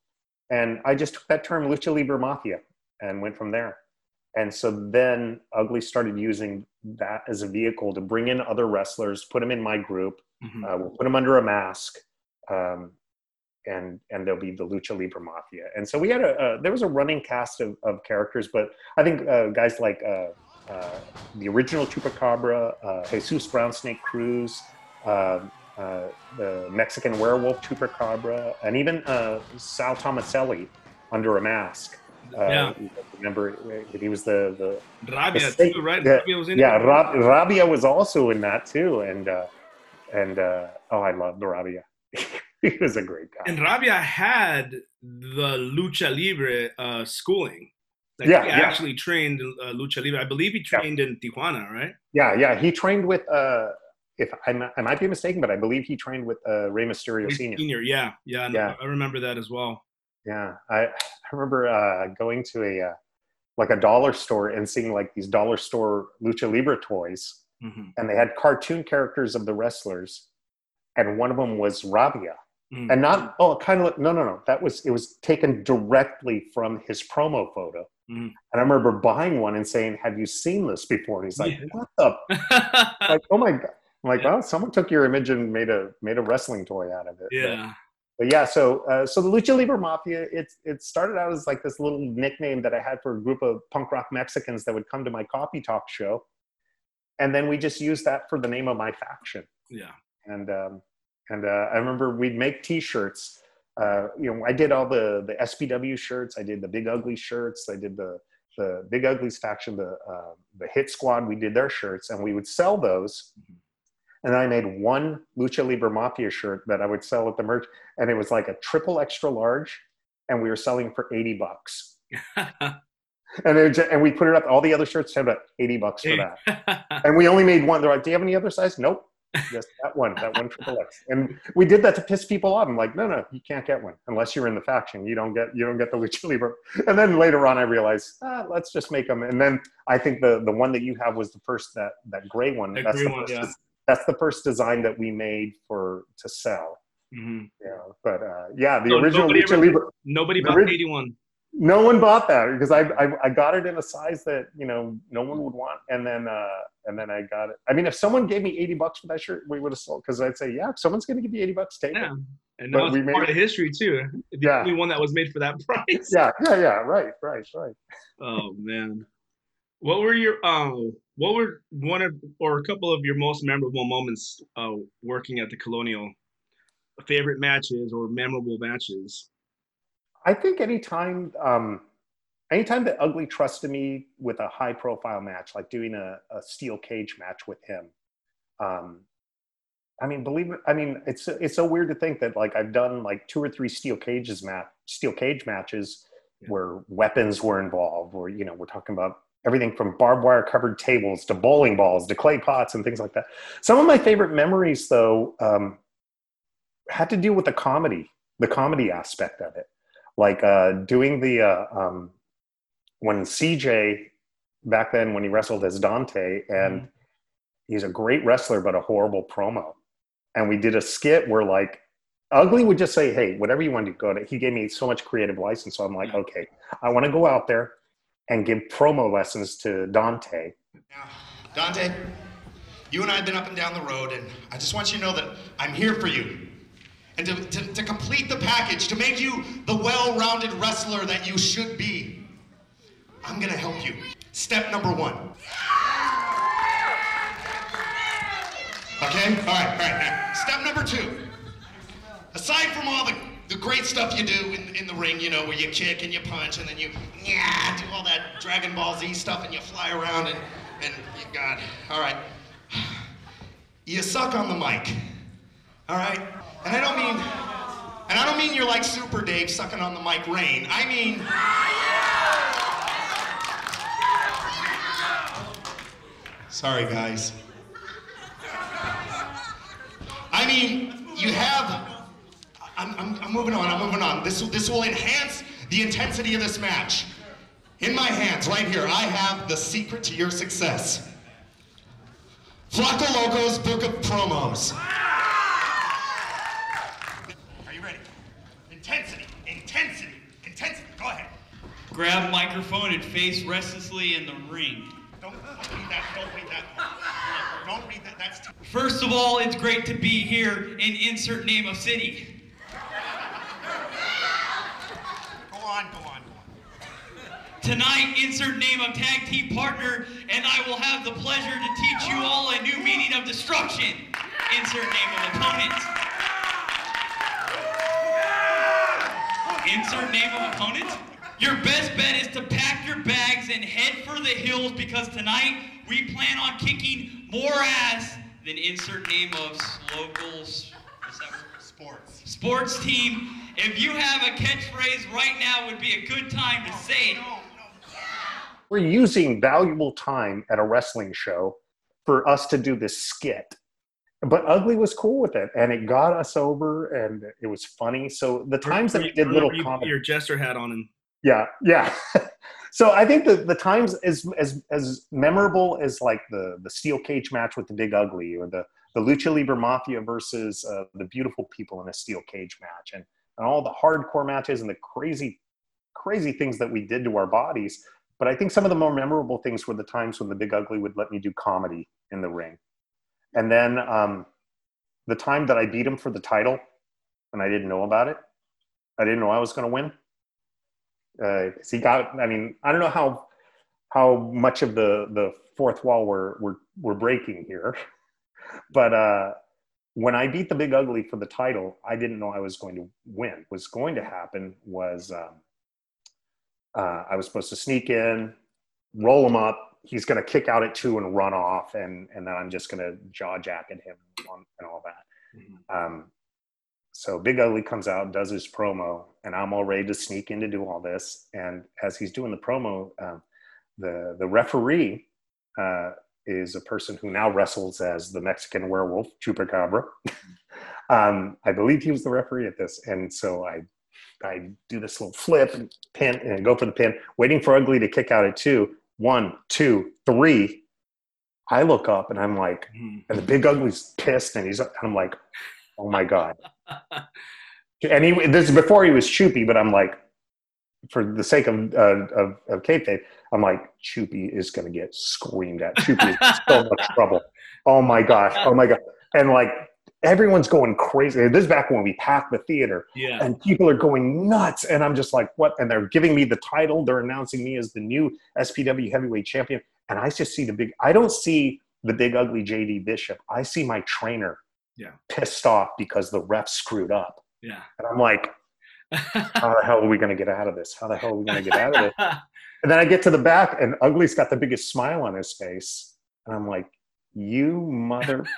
and I just took that term lucha libre mafia and went from there. And so then Ugly started using that as a vehicle to bring in other wrestlers, put them in my group, mm-hmm. uh, we'll put them under a mask, um, and and they'll be the Lucha Libre Mafia. And so we had a, a there was a running cast of, of characters, but I think uh, guys like uh, uh the original Chupacabra, uh, Jesus Brown Snake Cruz, um, uh, the Mexican werewolf Chupacabra, and even uh, Sal Thomaselli under a mask. Uh, yeah. Remember, he was the the Rabia the too, right? The, Rabia was in yeah, Rab- Rabia was also in that too, and uh, and uh, oh, I love Rabia. he was a great guy. And Rabia had the lucha libre uh, schooling. Like yeah, he yeah. actually trained uh, lucha libre. I believe he trained yeah. in Tijuana, right? Yeah, yeah. He trained with uh, if I'm, I might be mistaken, but I believe he trained with uh, Rey Mysterio Senior. Senior, yeah, yeah, yeah. I remember that as well. Yeah, I, I remember uh, going to a uh, like a dollar store and seeing like these dollar store lucha libre toys, mm-hmm. and they had cartoon characters of the wrestlers, and one of them was Rabia. Mm-hmm. And not oh, kind of no, no, no. That was it was taken directly from his promo photo. Mm-hmm. And I remember buying one and saying, "Have you seen this before?" And he's like, yeah. "What the?" like, oh my god! I'm like, yeah. oh, someone took your image and made a made a wrestling toy out of it. Yeah. But, but yeah, so uh, so the Lucha Libre Mafia, it it started out as like this little nickname that I had for a group of punk rock Mexicans that would come to my coffee talk show, and then we just used that for the name of my faction. Yeah. And um, and uh, I remember we'd make T-shirts. Uh, you know, I did all the the SPW shirts. I did the Big Ugly shirts. I did the the Big Uglies faction, the uh, the Hit Squad. We did their shirts, and we would sell those. Mm-hmm and I made one Lucha Libre Mafia shirt that I would sell at the merch, and it was like a triple extra large, and we were selling for eighty bucks. and it, and we put it up. All the other shirts had about eighty bucks for that, and we only made one. They're like, "Do you have any other size?" Nope, just that one, that one triple X. And we did that to piss people off. I'm like, no, no, you can't get one unless you're in the faction. You don't get you don't get the Lucha Libre. And then later on, I realized, ah, let's just make them. And then I think the the one that you have was the first that that gray one. That that's gray the one, first, yeah that's the first design that we made for to sell. Mm-hmm. Yeah, but uh, yeah, the so original nobody, Lucha ever, Libre. Nobody bought ori- eighty one. No one bought that because I, I, I got it in a size that you know no one would want, and then uh, and then I got it. I mean, if someone gave me eighty bucks for that shirt, we would have sold because I'd say, yeah, if someone's going to give you eighty bucks, take yeah. it. And now it's part of history too. The yeah. only one that was made for that price. Yeah, yeah, yeah. Right, right, right. Oh man, what were your um? what were one of or a couple of your most memorable moments uh, working at the Colonial? Favorite matches or memorable matches? I think anytime um, anytime that Ugly trusted me with a high profile match, like doing a, a steel cage match with him, um, I mean, believe it. I mean, it's it's so weird to think that like I've done like two or three steel cages match steel cage matches yeah. where weapons were involved, or you know, we're talking about everything from barbed wire covered tables to bowling balls to clay pots and things like that. Some of my favorite memories, though, um, had to do with the comedy, the comedy aspect of it, like uh, doing the uh, um, when CJ back then when he wrestled as Dante and. Mm-hmm. He's a great wrestler, but a horrible promo and we did a skit where like Ugly would just say, "Hey, whatever you want to go to." He gave me so much creative license, so I'm like, "Okay, I want to go out there and give promo lessons to Dante." Now, Dante, you and I have been up and down the road, and I just want you to know that I'm here for you. And to, to, to complete the package, to make you the well rounded wrestler that you should be, I'm gonna help you. Step number one Okay? All right, all right. Step number two. Aside from all the, the great stuff you do in, in the ring, you know, where you kick and you punch and then you yeah, do all that Dragon Ball Z stuff and you fly around and, and God, all right. You suck on the mic. All right? And I don't mean, and I don't mean you're like Super Dave sucking on the mic rain. I mean, sorry guys. I mean, you have. I'm, I'm, I'm moving on. I'm moving on. This this will enhance the intensity of this match. In my hands, right here, I have the secret to your success. Flaco Loco's book of promos. Are you ready? Intensity, intensity, intensity. Go ahead. Grab microphone and face restlessly in the ring. Don't, don't read that. Don't read that. Don't read that. That's too. First of all, it's great to be here in insert name of city. Go on, go on, go on. Tonight, insert name of tag team partner, and I will have the pleasure to teach you all a new meaning of destruction. Insert name of opponent. Insert name of opponent. Your best bet is to pack your bags and head for the hills because tonight we plan on kicking more ass than insert name of local sports sports team. If you have a catchphrase right now, would be a good time to say it. We're using valuable time at a wrestling show for us to do this skit. But Ugly was cool with it, and it got us over, and it was funny. So the times that we did little comedy, your jester hat on, and yeah, yeah. so I think the the times as as as memorable as like the the steel cage match with the Big Ugly or the the Lucha Libre Mafia versus uh, the Beautiful People in a steel cage match, and and all the hardcore matches and the crazy crazy things that we did to our bodies. But I think some of the more memorable things were the times when the Big Ugly would let me do comedy in the ring, and then um, the time that I beat him for the title, and I didn't know about it. I didn't know I was going to win uh, he got. I mean, I don't know how how much of the the fourth wall we're we're we're breaking here, but uh, when I beat the Big Ugly for the title, I didn't know I was going to win. What's going to happen was um, uh, I was supposed to sneak in, roll him up. He's going to kick out at two and run off, and and then I'm just going to jaw jack at him and all that. Mm-hmm. Um, so Big Ugly comes out, does his promo, and I'm all ready to sneak in to do all this. And as he's doing the promo, um, the the referee uh, is a person who now wrestles as the Mexican werewolf Chupacabra. um, I believe he was the referee at this, and so I I do this little flip and pin and go for the pin, waiting for Ugly to kick out at two. One, two, three. I look up and I'm like, and the big ugly's pissed, and he's, and I'm like, oh my god. and he this is before he was Choopy, but I'm like, for the sake of uh, of, of kayfabe, I'm like, Choopy is going to get screamed at. Choopy is in so much trouble. Oh my gosh! Oh my god! And like everyone's going crazy. This is back when we packed the theater, yeah. and people are going nuts. And I'm just like, what? And they're giving me the title. They're announcing me as the new SPW heavyweight champion. And I just see the big. I don't see the big ugly JD Bishop. I see my trainer yeah. pissed off because the ref screwed up. Yeah. And I'm like, how the hell are we going to get out of this? How the hell are we going to get out of it? And then I get to the back, and Ugly's got the biggest smile on his face, and I'm like, "You mother!"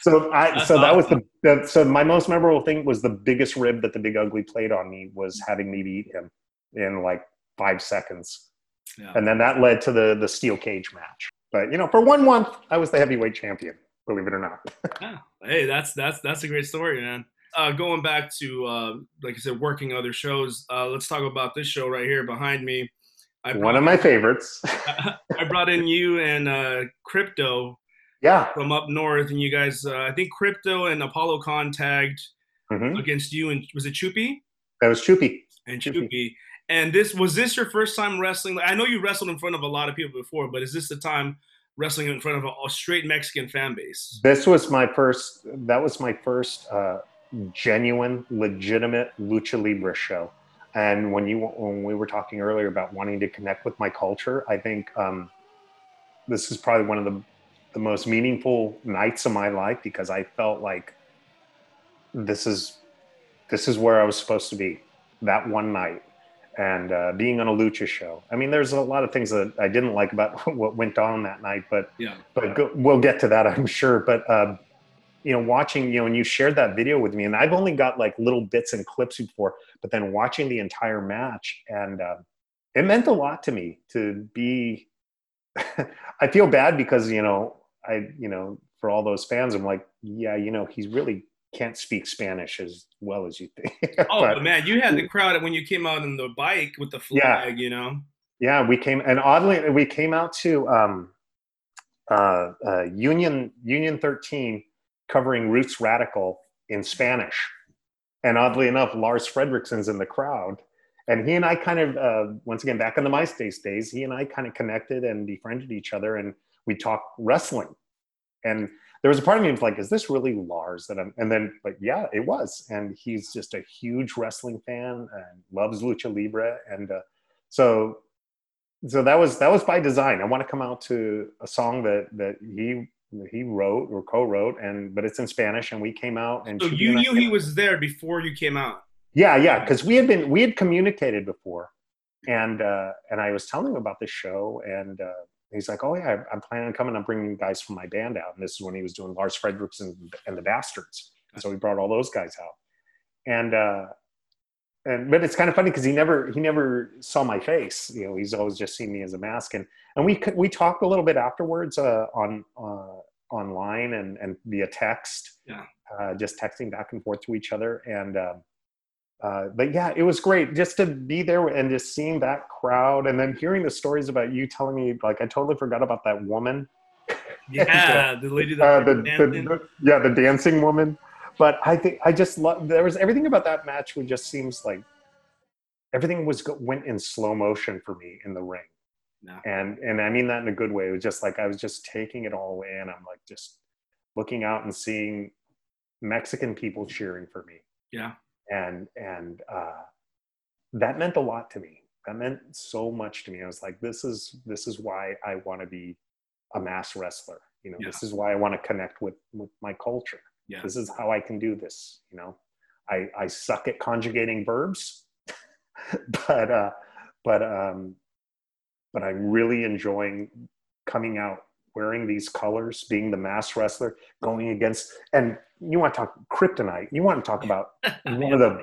so I, That's so that was the, awesome. the, so my most memorable thing was the biggest rib that the Big Ugly played on me was having me beat him in like five seconds, Yeah. and then that led to the the steel cage match. But you know, for one month, I was the heavyweight champion. Believe it or not. Yeah. Hey, that's that's that's a great story, man. Uh, going back to uh, like I said, working other shows. Uh, let's talk about this show right here behind me. I One of my favorites. I brought in you and uh, Crypto yeah. from up north, and you guys. Uh, I think Crypto and Apollo Con tagged hmm against you, and was it Chupi That was Choopy. and Chupi. Chupi? And this was this your first time wrestling? I know you wrestled in front of a lot of people before, but is this the time wrestling in front of a, a straight Mexican fan base? This was my first. That was my first uh, genuine, legitimate lucha libre show. And when you when we were talking earlier about wanting to connect with my culture, I think um, this is probably one of the the most meaningful nights of my life because I felt like this is this is where I was supposed to be that one night. And uh, being on a lucha show. I mean, there's a lot of things that I didn't like about what went on that night, but Yeah. but go, we'll get to that, I'm sure. But um, you know, watching you know, and you shared that video with me, and I've only got like little bits and clips before, but then watching the entire match, and uh, it meant a lot to me to be. I feel bad because you know, I you know, for all those fans, I'm like, yeah, you know, he really can't speak Spanish as well as you think. Oh, But- man, you had the crowd when you came out on the bike with the Yeah. flag, you know. Yeah, we came and oddly we came out to um, uh, uh, Union Union 13 covering Roots Radical in Spanish, and oddly enough, Lars Frederiksen's in the crowd, and he and I kind of uh, once again back in the MySpace days, he and I kind of connected and befriended each other, and we talked wrestling, and there was a part of me was like, is this really Lars? That I'm? And then, but yeah, it was, and he's just a huge wrestling fan and loves lucha libre, and uh, so so that was that was by design. I want to come out to a song that that he he wrote or co-wrote, and but it's in Spanish, and we came out and So you knew he was there before you came out. Yeah, yeah, because we had been we had communicated before, and uh, and I was telling him about this show, and uh, he's like, "Oh yeah, I'm planning on coming. I'm bringing guys from my band out." And this is when he was doing Lars Frederiksen, and the Bastards, so he brought all those guys out, and uh, and but it's kind of funny because he never he never saw my face. You know, he's always just seen me as a mask, and and we c- we talked a little bit afterwards uh, on uh, online and and via text, Yeah. uh, just texting back and forth to each other, and. Um, uh, but yeah, it was great just to be there and just seeing that crowd and then hearing the stories about you telling me like I totally forgot about that woman. Yeah, the lady that Uh, the, the, the- yeah, the dancing woman. But I think I just love there was everything about that match which just seems like everything was went in slow motion for me in the ring. Yeah. And and I mean that in a good way. It was just like I was just taking it all in. I'm like just looking out and seeing Mexican people cheering for me yeah. and and uh, that meant a lot to me. That meant so much to me. I was like, this is this is why I want to be a mass wrestler. You know, Yeah. this is why I want to connect with with my culture. Yeah. This is how I can do this. You know, I I suck at conjugating verbs, but uh, but um, but I'm really enjoying coming out wearing these colors, being the mass wrestler, going against, and you want to talk kryptonite. You want to talk about one of the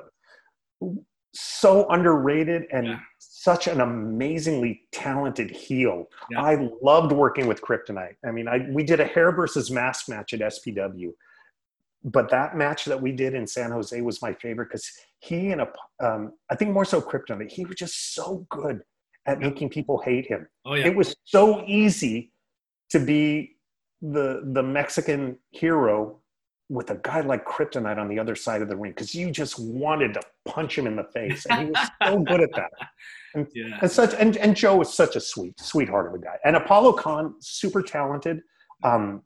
so underrated and Yeah. such an amazingly talented heel. Yeah. I loved working with Kryptonite. I mean, I we did a hair versus mask match at SPW, but that match that we did in San Jose was my favorite because he and a, um, I think more so Kryptonite. He was just so good at making people hate him Oh yeah. it was so easy to be the the Mexican hero with a guy like Kryptonite on the other side of the ring because you just wanted to punch him in the face, and he was so good at that. yeah. And such, and, and Joe was such a sweet, sweetheart of a guy. And Apollo Khan, super talented. Um,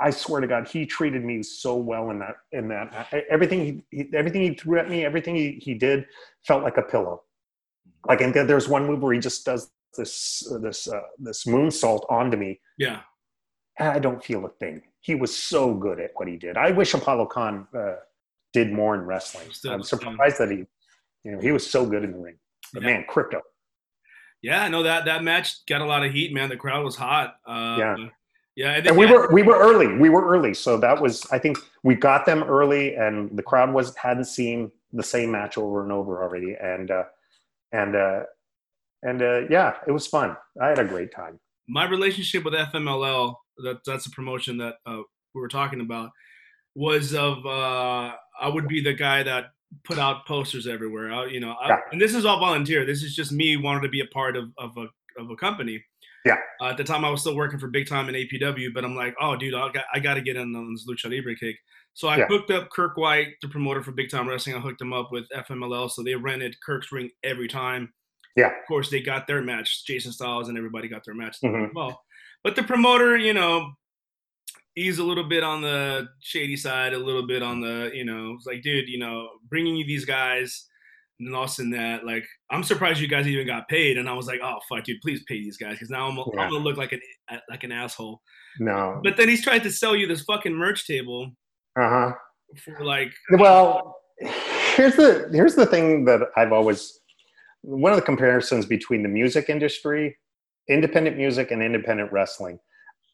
I swear to God, he treated me so well in that. In that, everything he, he everything he threw at me, everything he, he did, felt like a pillow. Like, and there's one move where he just does this this uh, this moonsault onto me, Yeah. I don't feel a thing. He was so good at what he did. I wish Apollo Khan uh, did more in wrestling. Still- I'm surprised that he, you know, he was so good in the ring. But Yeah. man, crypto. Yeah, no that that match got a lot of heat, man. The crowd was hot. Uh, Yeah. Yeah, And we were we were early. We were early, so that was I think we got them early, and the crowd was hadn't seen the same match over and over already, and uh, and uh, and uh, yeah, it was fun. I had a great time. my relationship with FMLL, that that's a promotion that uh, we were talking about, was of uh, I would be the guy that put out posters everywhere. I, you know, I, Yeah. and this is all volunteer. This is just me wanting to be a part of of a of a company. Yeah. Uh, at the time, I was still working for Big Time in APW, but I'm like, oh, dude, I got I got to get in on this lucha libre kick. So I Yeah. hooked up Kirk White, the promoter for Big Time Wrestling. I hooked him up with FMLL, so they rented Kirk's ring every time. Yeah. Of course, they got their match. Jason Styles and everybody got their match Mhm. as well. But the promoter, you know, he's a little bit on the shady side, a little bit on the, you know, it's like, dude, you know, bringing you these guys and in that, like, I'm surprised you guys even got paid. And I was like, oh fuck, dude, please pay these guys because now I'm, Yeah. I'm gonna look like an like an asshole. No, But then he's trying to sell you this fucking merch table uh huh. for like, Well, here's the here's the thing that I've always one of the comparisons between the music industry, independent music, and independent wrestling.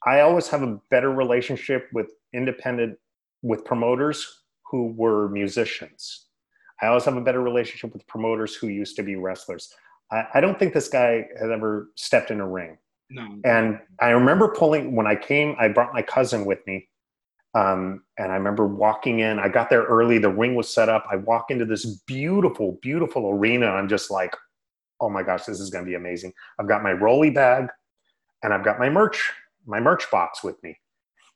I always have a better relationship with independent with promoters who were musicians. I always have a better relationship with promoters who used to be wrestlers. I, I don't think this guy had ever stepped in a ring. no, And I remember pulling when I came, I brought my cousin with me. Um, and I remember walking in, I got there early, the ring was set up. I walk into this beautiful, beautiful arena. I'm just like, oh my gosh, this is going to be amazing. I've got my rolly bag and I've got my merch, my merch box with me.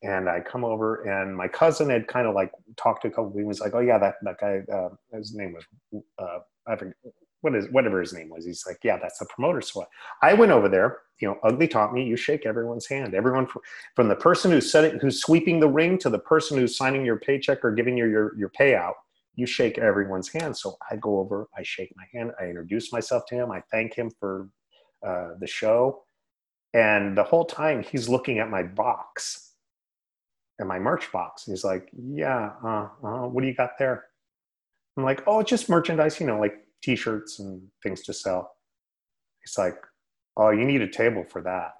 And I come over and my cousin had kind of like talked to a couple of people. He was like, oh yeah, that, that guy, uh, his name was, uh, I what is, whatever his name was. He's like, yeah, that's the promoter. So I went over there, you know, ugly taught me, you shake everyone's hand. Everyone from, from the person who's sweeping the ring to the person who's signing your paycheck or giving you your, your payout, you shake everyone's hand. So I go over, I shake my hand, I introduce myself to him, I thank him for uh, the show. And the whole time he's looking at my box and my merch box. He's like, yeah, uh, uh, what do you got there? I'm like, oh, it's just merchandise, you know, like t-shirts and things to sell. He's like, oh, you need a table for that.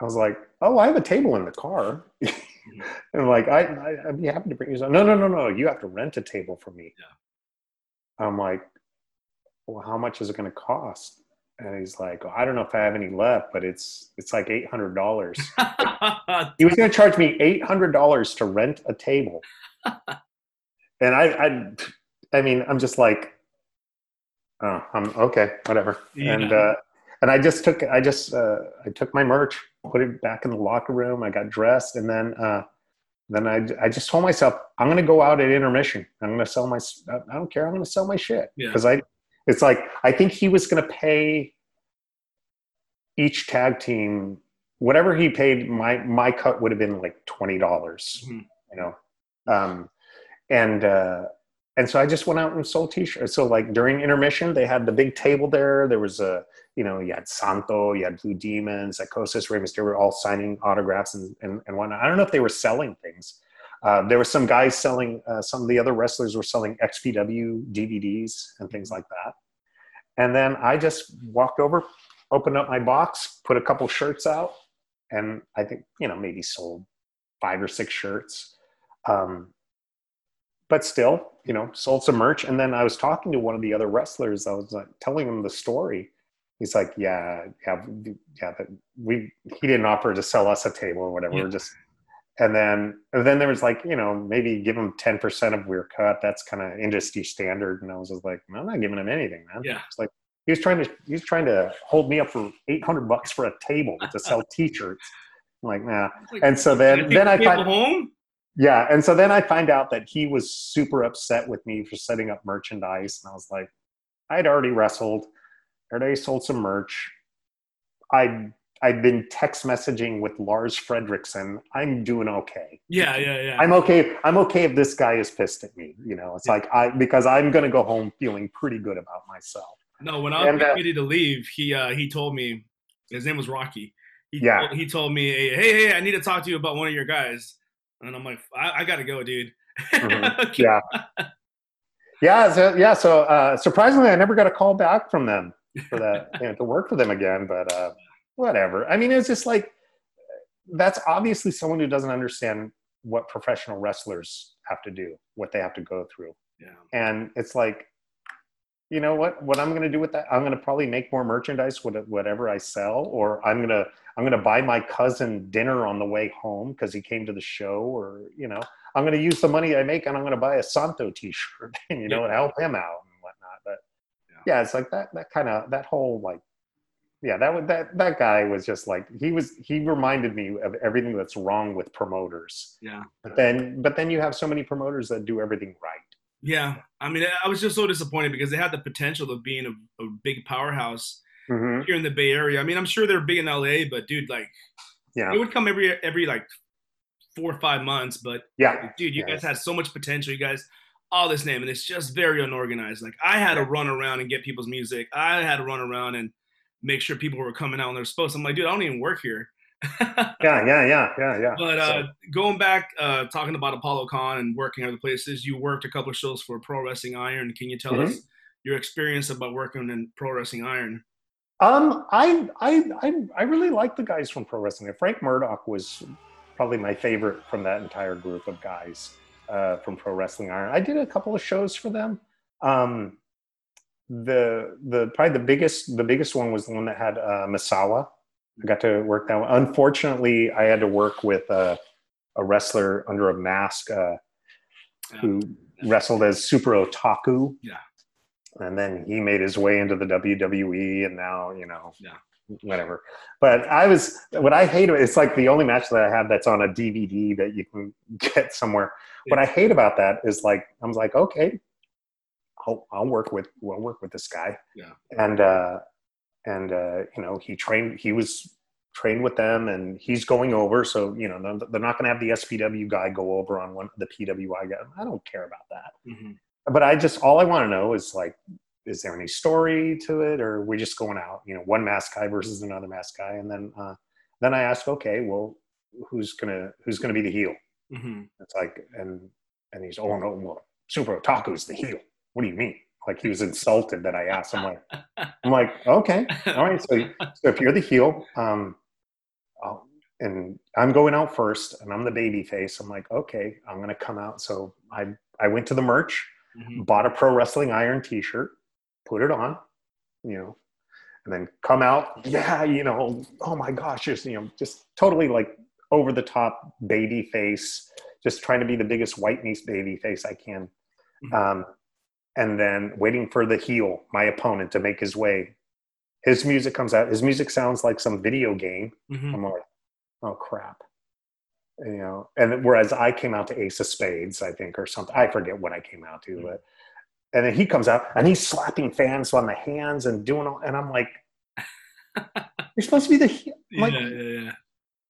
I was like, oh, I have a table in the car. and like, I, I, I'd be happy to bring you some. No, no, no, no. You have to rent a table for me. Yeah. I'm like, well, how much is it going to cost? And he's like, I don't know if I have any left, but it's it's like eight hundred dollars. he was going to charge me eight hundred dollars to rent a table, and I, I, I mean, I'm just like, oh, I'm okay, whatever. Yeah. And uh, and I just took, I just, uh, I took my merch, put it back in the locker room. I got dressed, and then, uh, then I, I just told myself, I'm going to go out at intermission. I'm going to sell my, I don't care. I'm going to sell my shit Yeah. because I, it's like I think he was going to pay each tag team whatever he paid. My my cut would have been like twenty dollars, Mhm. you know, um, and uh, and so I just went out and sold T-shirts. So like during intermission, they had the big table there. There was a you know you had Santo, you had Blue Demons, Psychosis, Rey Mysterio, all signing autographs and and, and whatnot. I don't know if they were selling things. Uh, there were some guys selling. Uh, some of the other wrestlers were selling XPW DVDs and things like that. And then I just walked over, opened up my box, put a couple shirts out, and I think you know maybe sold five or six shirts. Um, but still, you know, sold some merch. And then I was talking to one of the other wrestlers. I was like telling him the story. He's like, "Yeah, yeah, yeah." But we he didn't offer to sell us a table or whatever. Yeah. We're just and then and then there was like you know maybe give him 10% of your cut. That's kind of industry standard. And i was just like i'm not giving him anything man. Yeah. it's like he was trying to he was trying to hold me up for 800 bucks for a table to sell t-shirts. I'm like nah. And so then then i find home. yeah. And so then i find out that he was super upset with me for setting up merchandise. And i was like i'd already wrestled. Already sold some merch. I I've been text messaging with Lars Frederiksen. I'm doing okay. Yeah, yeah, yeah. I'm okay. I'm okay if this guy is pissed at me. You know, it's like I because I'm gonna go home feeling pretty good about myself. No, when I was And, uh, ready to leave, he uh, he told me his name was Rocky. He Yeah. told, he told me, hey, hey, hey, I need to talk to you about one of your guys. And I'm like, I, I gotta go, dude. Mhm. Yeah. yeah, so, yeah. So uh, surprisingly, I never got a call back from them for that you know, to work for them again. But uh, whatever. I mean, it's just like that's obviously someone who doesn't understand what professional wrestlers have to do, what they have to go through. Yeah. And it's like, you know what? What I'm going to do with that? I'm going to probably make more merchandise with whatever I sell, or I'm gonna I'm gonna buy my cousin dinner on the way home because he came to the show, or you know, I'm gonna use the money I make and I'm gonna buy a Santo T-shirt, and you know, Yeah. and help him out and whatnot. But Yeah. yeah, it's like that that kind of that whole like yeah that would that that guy was just like he was he reminded me of everything that's wrong with promoters Yeah. but then but then you have so many promoters that do everything right Yeah. I mean, I was just so disappointed because they had the potential of being a, a big powerhouse mm-hmm. here in the Bay Area. I mean, I'm sure they're big in LA, but dude, like, yeah it would come every every like four or five months. But yeah dude, you Yeah. guys had so much potential. You guys, all this name, and it's just very unorganized. Like, I had to run around and get people's music. I had to run around and make sure people were coming out when they're supposed. to. I'm like, dude, I don't even work here. yeah yeah yeah yeah yeah But So- uh, going back, uh, talking about Apollo Con and working other places, you worked a couple of shows for Pro Wrestling Iron. Can you tell Mhm. us your experience about working in Pro Wrestling Iron? Um, I, I, I, I really like the guys from pro wrestling. Frank Murdoch was probably my favorite from that entire group of guys uh, from Pro Wrestling Iron. I did a couple of shows for them. Um, the the probably the biggest the biggest one was the one that had uh, Misawa. I got to work that one. Unfortunately, I had to work with uh, a wrestler under a mask uh, who wrestled as Super Otaku. Yeah. And then he made his way into the WWE, and now you know, Yeah. whatever. But I was what I hate it's like the only match that I have that's on a DVD that you can get somewhere. What I hate about that is like I was like, okay, I'll I'll work with I'll work with this guy. Yeah. And uh, and uh, you know he trained he was trained with them and he's going over so you know they're- not going to have the spw guy go over on one the pwi guy i don't care about that Mhm. but i just all i want to know is like is there any story to it or we're we just going out you know one mask guy versus another mask guy and then uh, then i ask okay well who's gonna who's gonna be the heel Mhm. it's like and and he's oh no well, super otaku's the heel what do you mean? Like he was insulted that i asked. I'm like i'm like okay. All right. So, so if you're the heel um I'll, and i'm going out first and i'm the baby face. I'm like okay i'm gonna come out. So i i went to the merch Mhm. bought a pro wrestling iron t-shirt put it on you know and then come out. Yeah you know oh my gosh just you know just totally like over the top baby face just trying to be the biggest white niece baby face i can. Mhm. um, and then waiting for the heel my opponent to make his way his music comes out his music sounds like some video game Mhm. I'm like, oh crap. You know, and whereas I came out to Ace of Spades, I think, or something. I forget what I came out to, Mhm. but and then he comes out and he's slapping fans on the hands and doing all, and I'm like, you're supposed to be the heel. I'm Yeah, yeah, yeah.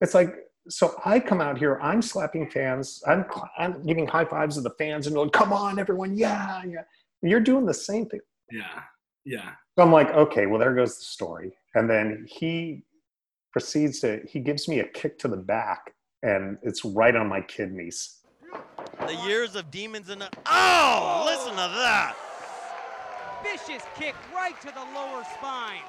it's like so I come out here, I'm slapping fans, I'm I'm giving high fives to the fans and going, come on, everyone, yeah, yeah. You're doing the same thing. Yeah. Yeah. So I'm like, okay, well, there goes the story. And then he proceeds to, he gives me a kick to the back, and it's right on my kidneys. The years of demons in the. Oh, listen to that. Vicious kick right to the lower spine.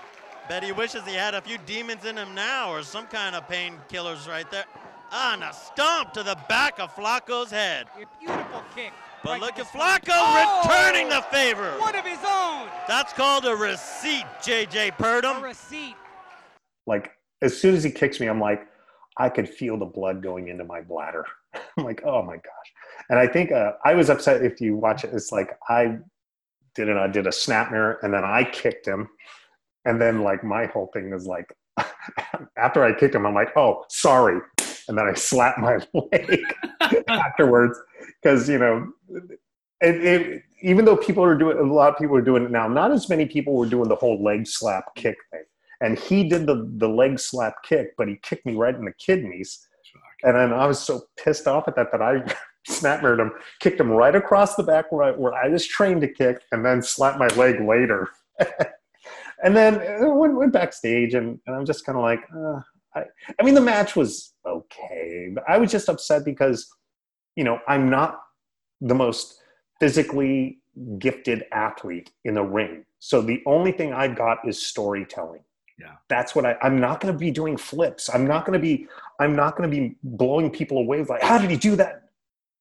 Bet he wishes he had a few demons in him now or some kind of painkillers right there. Ah, and a stomp to the back of Flaco's head. A beautiful kick. But look the at. Flaco Oh! returning the favor. One of his own. That's called a receipt, JJ A Purdom. receipt. Like, as soon as he kicks me, I'm like, I could feel the blood going into my bladder. I'm like, oh my gosh. And I think uh, I was upset if you watch it. It's like I did it. I did a snap mare, and then I kicked him. And then, like, my whole thing is like, after I kicked him, I'm like, oh, sorry. And then I slapped my leg afterwards because, you know, it, it, even though people are doing, a lot of people are doing it now, not as many people were doing the whole leg slap kick thing. And he did the, the leg slap kick, but he kicked me right in the kidneys. And then I was so pissed off at that that I snap mared him, kicked him right across the back where I, where I was trained to kick, and then slapped my leg later. and then went, went backstage, and, and I'm just kind of like, uh, I, I mean, the match was okay, but I was just upset because, you know, I'm not the most physically gifted athlete in the ring. So the only thing I've got is storytelling. Yeah. That's what I, I'm not going to be doing flips. I'm not going to be, I'm not going to be blowing people away with like, how did he do that?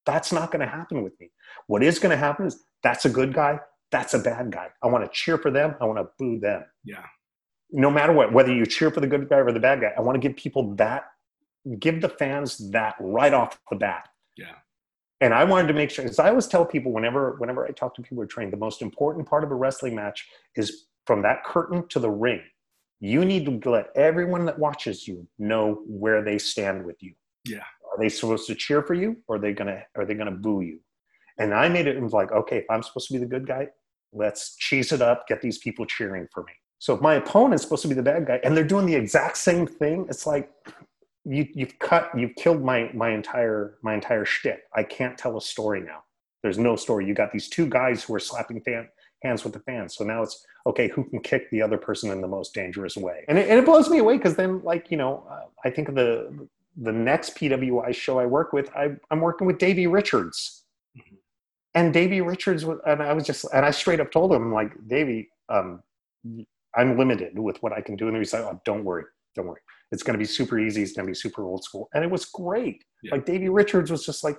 That's not going to happen with me. What is going to happen is that's a good guy. That's a bad guy. I want to cheer for them. I want to boo them. Yeah. No matter what, whether you cheer for the good guy or the bad guy, I want to give people that, give the fans that right off the bat. Yeah. And I wanted to make sure, because I always tell people whenever, whenever I talk to people who are trained, the most important part of a wrestling match is from that curtain to the ring. You need to let everyone that watches you know where they stand with you. Yeah. Are they supposed to cheer for you, or are they gonna are they gonna boo you? And I made it, it was like, okay, if I'm supposed to be the good guy, let's cheese it up, get these people cheering for me. So if my opponent's supposed to be the bad guy, and they're doing the exact same thing, it's like you you've cut you've killed my my entire my entire shtick. I can't tell a story now. There's no story. You got these two guys who are slapping fan, hands with the fans. So now it's okay. Who can kick the other person in the most dangerous way? And it, and it blows me away because then like you know uh, I think of the the next PWI show I work with. I, I'm working with Davey Richards, and Davey Richards was, and I was just and I straight up told him like Davey, um, I'm limited with what I can do. And he's like, oh, don't worry, don't worry. It's going to be super easy. It's going to be super old school. And it was great. Yeah. Like Davey Richards was just like,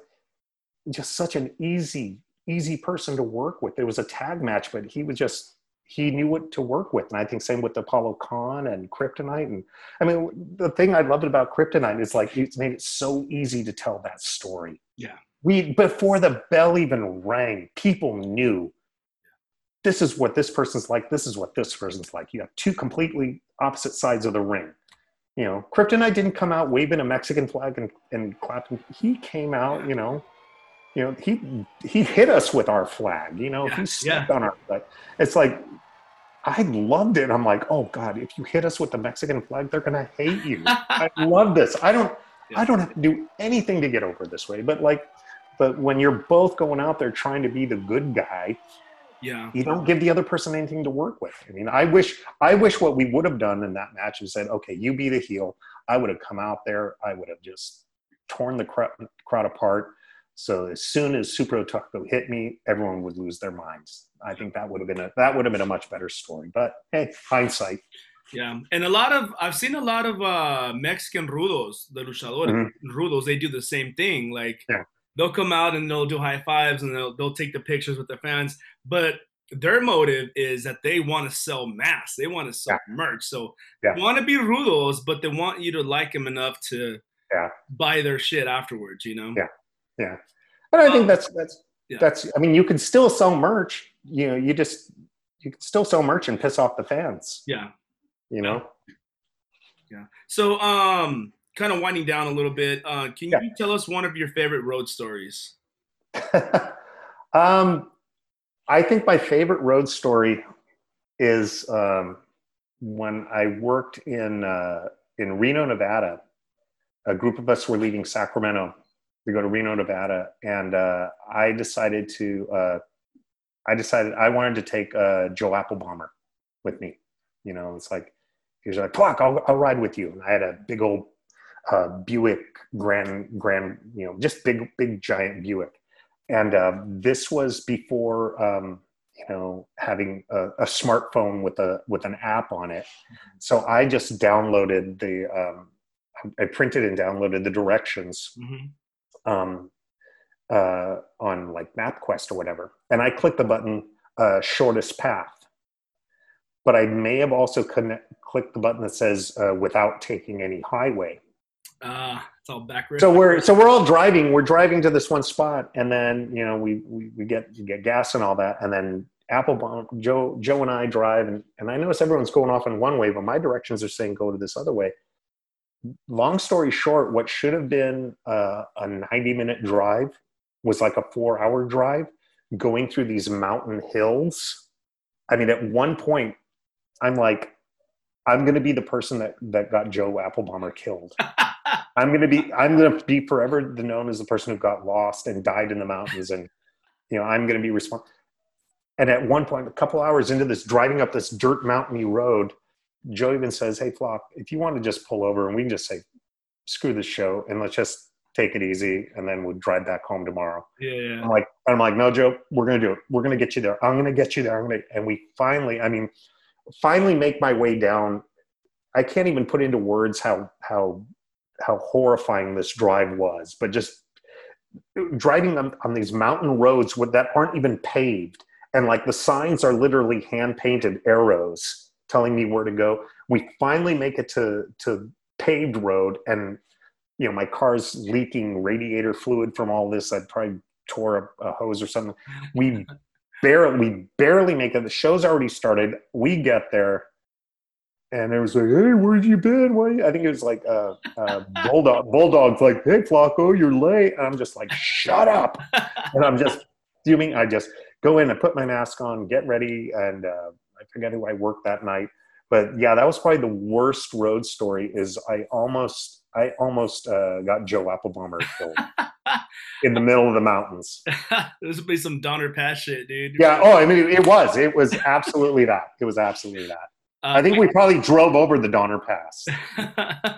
just such an easy, easy person to work with. It was a tag match, but he was just, he knew what to work with. And I think same with Apollo Khan and Kryptonite. And I mean, the thing I loved about Kryptonite is like, it's made it so easy to tell that story. Yeah. We, before the bell even rang, people knew this is what this person's like. This is what this person's like. You have two completely opposite sides of the ring. You know, Kryptonite didn't come out waving a Mexican flag and, and clapping. He came out, you know, you know, he he hit us with our flag. You know, Yeah, he stepped on our flag. It's like I loved it. I'm like, oh God, if you hit us with the Mexican flag, they're gonna hate you. I love this. I don't Yeah. I don't have to do anything to get over this way. But like, but when you're both going out there trying to be the good guy, Yeah. you don't give the other person anything to work with. I mean, I wish I wish what we would have done in that match is said, okay, you be the heel. I would have come out there. I would have just torn the crowd, crowd apart. So as soon as Super Otaku hit me, everyone would lose their minds. I think that would have been a that would have been a much better story. But hey, hindsight. Yeah, and a lot of I've seen a lot of uh, Mexican rudos, the luchadores Mhm. rudos. They do the same thing. Like Yeah. They'll come out and they'll do high fives and they'll they'll take the pictures with the fans, but their motive is that they want to sell mass. They want to sell merch. So Yeah. they want to be rudos, but they want you to like them enough to Yeah. buy their shit afterwards. You know? Yeah. Yeah. And I think Um, that's that's yeah. that's I mean, you can still sell merch. You know, you just you can still sell merch and piss off the fans. Yeah. You know? Yeah. So, um, kind of winding down a little bit. Uh, can Yeah. you tell us one of your favorite road stories? um, I think my favorite road story is um, when I worked in uh, in Reno, Nevada. A group of us were leaving Sacramento to go to Reno, Nevada, and uh, I decided to. Uh, I decided I wanted to take uh, Joe Applebomber with me. You know, it's like he was like, "Pluck, I'll, I'll ride with you." And I had a big old uh, Buick Grand Grand, you know, just big big giant Buick. And uh, this was before um, you know having a, a smartphone with a with an app on it. So i just downloaded the um, i printed and downloaded the directions Mm-hmm. um, uh, on like mapquest or whatever. And i clicked the button uh, shortest path. But i may have also connect, clicked the button that says uh, without taking any highway Uh, it's all backwards. so we're so we're all driving. We're driving to this one spot, and then you know we we, we get we get gas and all that, and then Applebaum Joe Joe and I drive, and and I notice everyone's going off in one way, but my directions are saying go to this other way. Long story short, what should have been uh, a ninety minute drive was like a four hour drive, going through these mountain hills. I mean, at one point, I'm like, I'm going to be the person that that got Joe Applebomber killed. I'm gonna be I'm gonna be forever the known as the person who got lost and died in the mountains, and you know I'm gonna be responsible. And at one point, a couple hours into this, driving up this dirt mountainy road, Joe even says, "Hey, Flock, if you want to just pull over and we can just say, screw this show, and let's just take it easy, and then we'll drive back home tomorrow. Yeah, yeah. I'm like, I'm like, no, Joe, we're gonna do it. We're gonna get you there. I'm gonna get you there. I'm gonna, and we finally, I mean, finally make my way down. I can't even put into words how how how horrifying this drive was, but just driving on, on these mountain roads with, that aren't even paved, and like the signs are literally hand painted arrows telling me where to go. We finally make it to to paved road, and you know my car's leaking radiator fluid from all this. I probably tore a, a hose or something. We barely we barely make it. The show's already started. We get there, and it was like, "Hey, where have you been? Why?" I think it was like uh, uh, bulldog. Bulldog's like, "Hey, Flaco, you're late." And I'm just like, "Shut up!" and I'm just fuming. I just go in and put my mask on, get ready, and uh, I forget who I worked that night. But yeah, that was probably the worst road story. Is I almost I almost uh, got Joe Applebummer killed in the middle of the mountains. this would be some Donner Pass shit, dude. Yeah. Oh, I mean, it was. It was absolutely that. It was absolutely that. I think we um, probably drove over the Donner Pass.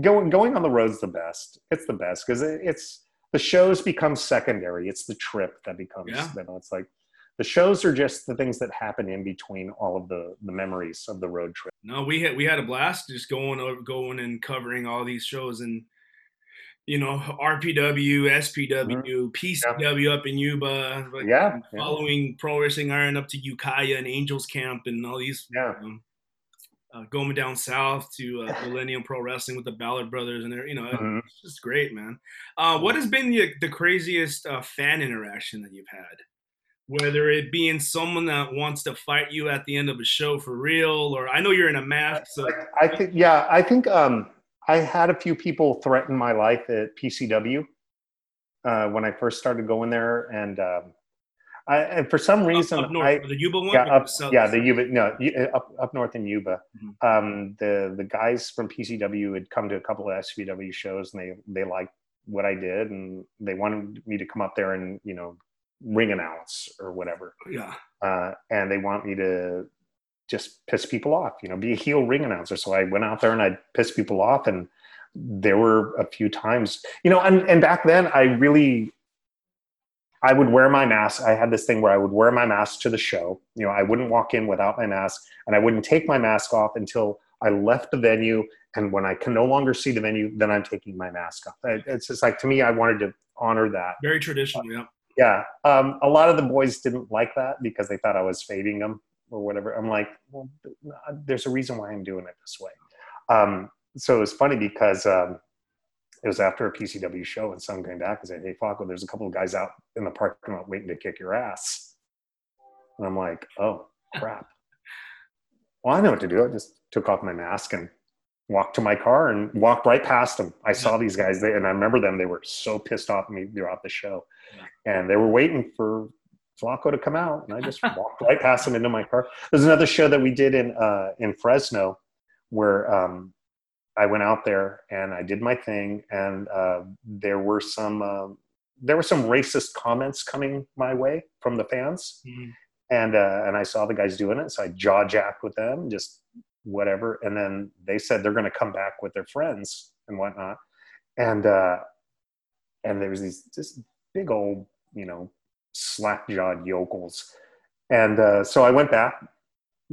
going going on the road's the best. It's the best because it, it's the shows become secondary. It's the trip that becomes. Yeah. You know, it's like the shows are just the things that happen in between all of the the memories of the road trip. no, we had we had a blast just going over going and covering all these shows and you know RPW, SPW, PCW up in Yuba, like, Mm-hmm. Yeah, yeah. following Pro Wrestling Iron up to Ukiah and Angels Camp and all these. Yeah. um, uh, going down south to uh, Millennium Pro Wrestling with the Ballard Brothers, and they're you know Mhm. it's just great, man. Uh, what has been the, the craziest uh, fan interaction that you've had? Whether it being someone that wants to fight you at the end of a show for real, or I know you're in a mask, so I think yeah, I think um, I had a few people threaten my life at PCW uh, when I first started going there, and um, I and for some reason up, up north, I the Yuba one. yeah up, yeah the Yuba no up up north in Yuba. Mhm. Um, the the guys from PCW had come to a couple of SPW shows, and they they liked what I did, and they wanted me to come up there and you know ring announce or whatever yeah. uh, and they want me to just piss people off, you know, be a heel ring announcer. So I went out there and I pissed people off, and there were a few times, you know, and and back then I really. I would wear my mask. I had this thing where I would wear my mask to the show. You know, I wouldn't walk in without my mask, and I wouldn't take my mask off until I left the venue. And when I can no longer see the venue, then I'm taking my mask off. It's just like to me, I wanted to honor that. Very traditional, yeah. Yeah. Um, a lot of the boys didn't like that because they thought I was fading them or whatever. I'm like, well, there's a reason why I'm doing it this way. Um, so it was funny because um, it was after a PCW show and someone came back and said, Hey, Flaco, there's a couple of guys out in the parking lot waiting to kick your ass. And I'm like, oh, crap. well, I know what to do. I just took off my mask and walked to my car and walked right past them. I saw these guys, they, and I remember them. They were so pissed off at me throughout the show, and they were waiting for Flaco to come out, and I just walked right past them into my car. There's another show that we did in uh, in Fresno, where um, I went out there and I did my thing, and uh, there were some uh, there were some racist comments coming my way from the fans, Mhm. and uh, and I saw the guys doing it, so I jaw jacked with them, just whatever, and then they said they're going to come back with their friends and whatnot, and uh, and there was these just big old you know slack jawed yokels, and uh, so I went back,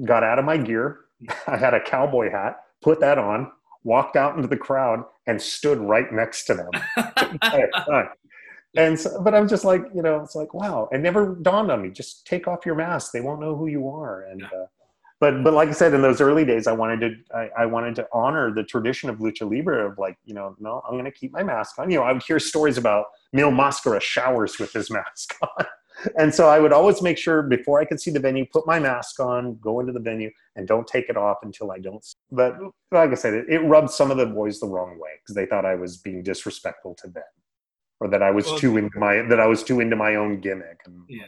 got out of my gear, I had a cowboy hat, put that on, walked out into the crowd, and stood right next to them. the entire time. And so, but I'm just like, you know, it's like, wow, it never dawned on me. Just take off your mask; they won't know who you are. And uh, but but like I said, in those early days, I wanted to I, I wanted to honor the tradition of lucha libre of like, you know, no, I'm going to keep my mask on. You know, I would hear stories about Mil Mascaras showers with his mask on. And so I would always make sure before I could see the venue, put my mask on, go into the venue, and don't take it off until I don't. see- But like I said, it, it rubbed some of the boys the wrong way because they thought I was being disrespectful to them, or that I was Well- too into my that I was too into my own gimmick. And Yeah.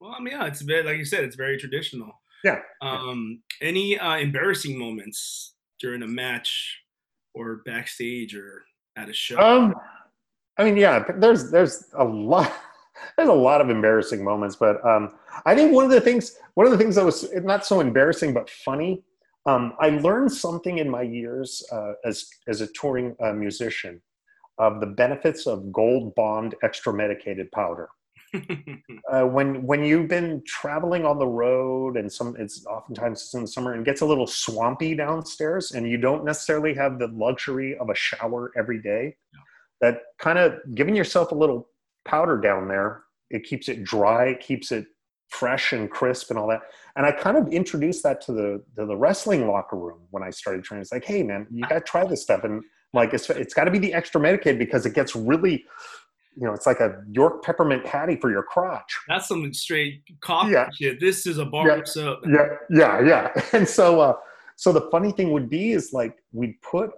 Well, I mean, yeah, it's very, like you said, it's very traditional. Yeah. Um, any uh, embarrassing moments during a match or backstage or at a show? Um, I mean, yeah, there's there's a lot there's a lot of embarrassing moments, but um, I think one of the things one of the things that was not so embarrassing but funny. Um, I learned something in my years uh, as as a touring uh, musician. of the benefits of Gold Bond extra medicated powder. uh, when when you've been traveling on the road and some it's oftentimes it's in the summer and it gets a little swampy downstairs and you don't necessarily have the luxury of a shower every day that kind of giving yourself a little powder down there it keeps it dry it keeps it fresh and crisp and all that. And i kind of introduced that to the to the wrestling locker room when i started training. It's like hey man you got to try this stuff. And like it's, it's got to be the extra medicaid because it gets really you know, it's like a York peppermint patty for your crotch. That's some straight coffee Yeah. shit. This is a bar Yeah. of soap. Yeah, yeah, yeah. And so, uh, so the funny thing would be is like we'd put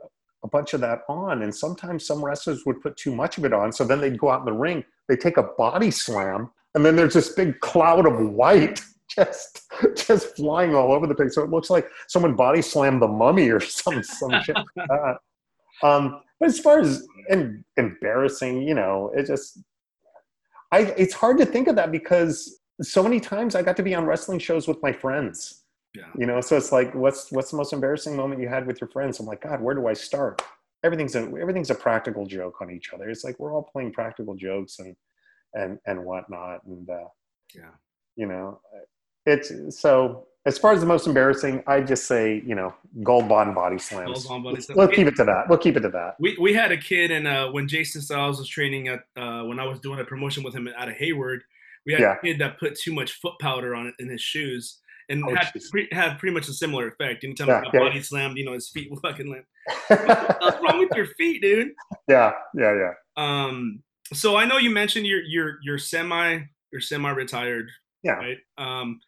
a bunch of that on, and sometimes some wrestlers would put too much of it on. So then they'd go out in the ring, they take a body slam, and then there's this big cloud of white just just flying all over the place. So it looks like someone body slammed the mummy or some some shit. like that. Um, but as far as em- embarrassing, you know, it just I it's hard to think of that because so many times I got to be on wrestling shows with my friends. Yeah. You know, so it's like, what's what's the most embarrassing moment you had with your friends? I'm like, God, where do I start? Everything's a everything's a practical joke on each other. It's like we're all playing practical jokes and and and whatnot, and uh, Yeah. you know, it's so. As far as the most embarrassing, I just say, you know, gold bond body slams. Gold Bond body slams. let's keep it to that. We'll keep it to that. We we had a kid, and uh, when Jason Styles was training at uh, when I was doing a promotion with him out of Hayward, we had Yeah. a kid that put too much foot powder on it in his shoes, and Oh, had pre- had pretty much a similar effect. Anytime Yeah, I got yeah. body slammed, you know, his feet would fucking land. What's wrong with your feet, dude? yeah, yeah, yeah. Um, so I know you mentioned you're you're you're semi you're semi retired, Yeah. right? Um,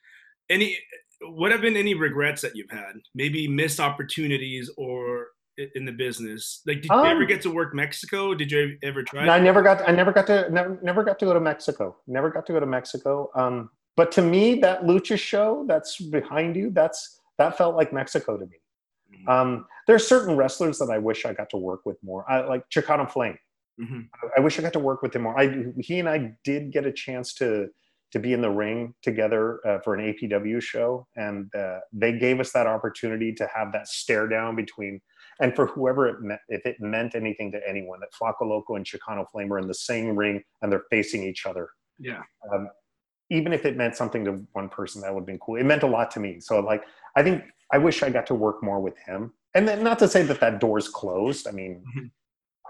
any what have been any regrets that you've had? Maybe missed opportunities or in the business. Like, did you ever Um, get to work Mexico? Did you ever try? No, I never got. I never got to. Never, never got to go to Mexico. Never got to go to Mexico. Um, but to me, that lucha show that's behind you, that's that felt like Mexico to me. Mhm. Um, there are certain wrestlers that I wish I got to work with more. I like Chicano Flame. Mhm. I- I wish I got to work with him more. I, he and I did get a chance to to be in the ring together uh, for an APW show, and uh, they gave us that opportunity to have that stare down between. And for whoever it meant, if it meant anything to anyone, that Flaco Loco and Chicano Flame are in the same ring and they're facing each other. Yeah. Um, even if it meant something to one person, that would have been cool. It meant a lot to me. So, like, I think I wish I got to work more with him. And then, not to say that that door's closed. I mean, Mhm.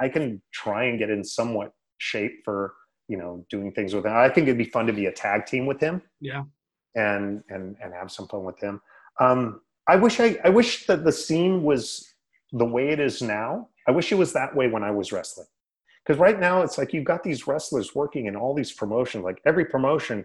I can try and get in somewhat shape for you know doing things with him. I think it'd be fun to be a tag team with him. Yeah. And and and have some fun with him. Um, I wish I I wish that the scene was the way it is now. I wish it was that way when I was wrestling. Because right now it's like you've got these wrestlers working in all these promotions. Like every promotion